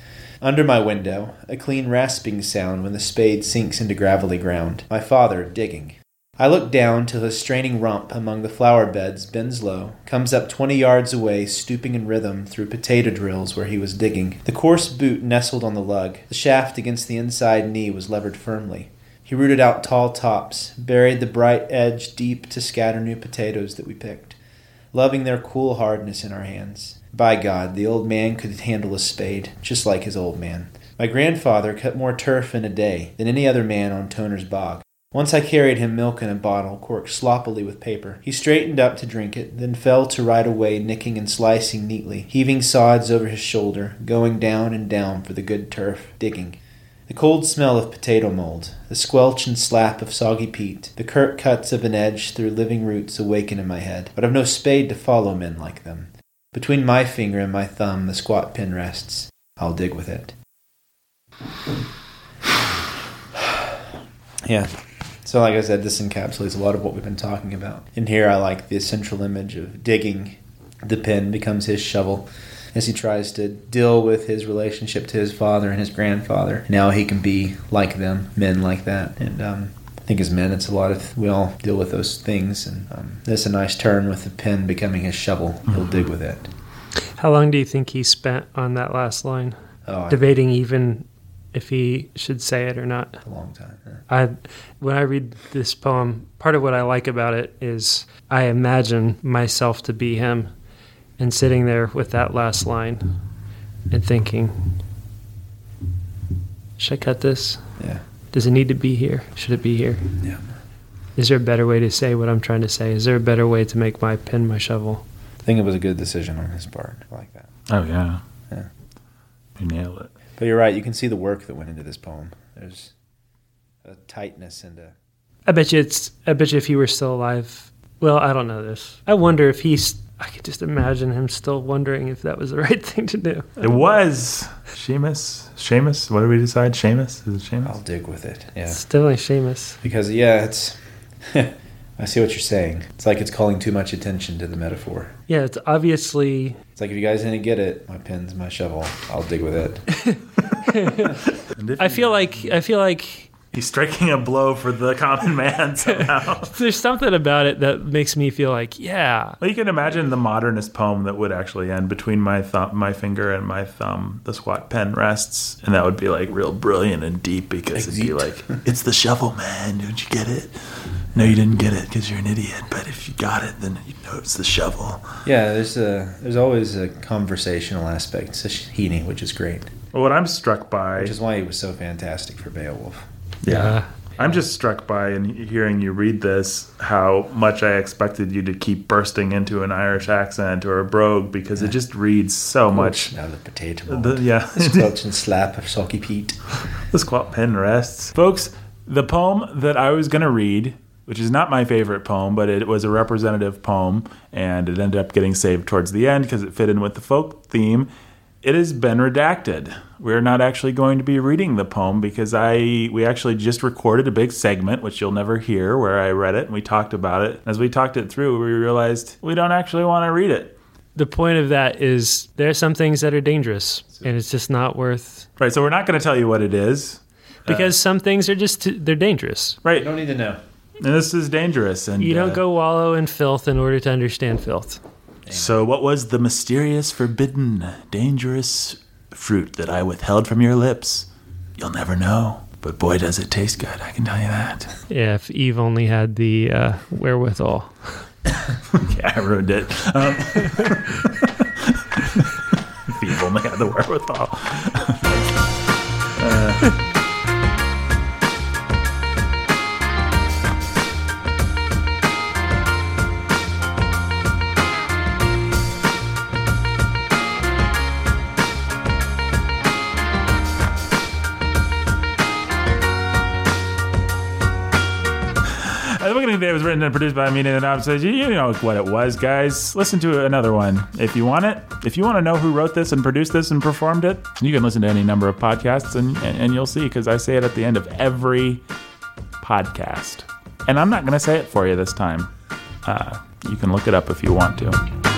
Speaker 3: Under my window, a clean rasping sound when the spade sinks into gravelly ground. My father digging. I look down till his straining rump among the flower beds bends low, comes up twenty yards away, stooping in rhythm through potato drills where he was digging. The coarse boot nestled on the lug, the shaft against the inside knee was levered firmly. He rooted out tall tops, buried the bright edge deep to scatter new potatoes that we picked, loving their cool hardness in our hands. By God, the old man could handle a spade, just like his old man. My grandfather cut more turf in a day than any other man on Toner's Bog. Once I carried him milk in a bottle, corked sloppily with paper. He straightened up to drink it, then fell to right away, nicking and slicing neatly, heaving sods over his shoulder, going down and down for the good turf, digging. The cold smell of potato mold, the squelch and slap of soggy peat, the curt cuts of an edge through living roots awaken in my head, but I've no spade to follow men like them. Between my finger and my thumb, the squat pin rests. I'll dig with it. yeah. So, like I said, this encapsulates a lot of what we've been talking about. And here I like the central image of digging. The pin becomes his shovel as he tries to deal with his relationship to his father and his grandfather. Now he can be like them, men like that. And um, I think as men, it's a lot of we all deal with those things, and um, that's a nice turn with the pen becoming his shovel. Mm-hmm. He'll dig with it.
Speaker 2: How long do you think he spent on that last line, oh, debating I, even if he should say it or not?
Speaker 3: A long time.
Speaker 2: Yeah. I when I read this poem, part of what I like about it is I imagine myself to be him, and sitting there with that last line, and thinking, should I cut this? Yeah. Does it need to be here? Should it be here? Yeah. Is there a better way to say what I'm trying to say? Is there a better way to make my pen my shovel?
Speaker 3: I think it was a good decision on his part. I like that. Oh
Speaker 1: yeah. Yeah. You nailed it.
Speaker 3: But you're right. You can see the work that went into this poem. There's a tightness and a.
Speaker 2: I bet you it's. I bet you if he were still alive. Well, I don't know this. I wonder if he's. I could just imagine him still wondering if that was the right thing to do.
Speaker 1: It was, Seamus. Seamus? What do we decide? Seamus? Is it Seamus?
Speaker 3: I'll dig with it. Yeah.
Speaker 2: It's definitely Seamus.
Speaker 3: Because, yeah, it's. I see what you're saying. It's like it's calling too much attention to the metaphor.
Speaker 2: Yeah, it's obviously.
Speaker 3: It's like if you guys didn't get it, my pen's my shovel. I'll dig with
Speaker 2: it. I feel like I feel like
Speaker 1: he's striking a blow for the common man somehow.
Speaker 2: There's something about it that makes me feel like, yeah.
Speaker 1: Well, you can imagine the modernist poem that would actually end between my thumb, my finger, and my thumb. The squat pen rests, and that would be like real brilliant and deep because it'd be like, it's the shovel man. Don't you get it? No, you didn't get it because you're an idiot. But if you got it, then you know it's the shovel.
Speaker 3: Yeah, there's a there's always a conversational aspect to Heaney, which is great.
Speaker 1: Well, what I'm struck by,
Speaker 3: which is why he was so fantastic for Beowulf
Speaker 1: yeah. Uh, I'm just struck by and hearing you read this how much I expected you to keep bursting into an Irish accent or a brogue because yeah. it just reads so much.
Speaker 3: Now the potato. The, yeah. the
Speaker 1: squelch
Speaker 3: and slap of Socky Pete.
Speaker 1: the squat pen rests. Folks, the poem that I was going to read, which is not my favorite poem, but it was a representative poem and it ended up getting saved towards the end because it fit in with the folk theme, it has been redacted. We're not actually going to be reading the poem because I we actually just recorded a big segment which you'll never hear where I read it and we talked about it. As we talked it through, we realized we don't actually want to read it.
Speaker 2: The point of that is there are some things that are dangerous and it's just not worth
Speaker 1: Right, so we're not going to tell you what it is
Speaker 2: because uh, some things are just t- they're dangerous.
Speaker 1: Right. You
Speaker 3: don't need to know.
Speaker 1: And this is dangerous and
Speaker 2: You don't uh, go wallow in filth in order to understand filth.
Speaker 3: So, what was the mysterious, forbidden, dangerous fruit that I withheld from your lips? You'll never know. But boy, does it taste good, I can tell you that.
Speaker 2: Yeah, if Eve only had the uh, wherewithal.
Speaker 1: yeah, I ruined it. Um, if Eve only had the wherewithal. uh, the beginning of the day was written and produced by me, and Dobbs. So you know what it was, guys. Listen to another one if you want it. If you want to know who wrote this and produced this and performed it, you can listen to any number of podcasts and, and, and you'll see because I say it at the end of every podcast. And I'm not going to say it for you this time. Uh, you can look it up if you want to.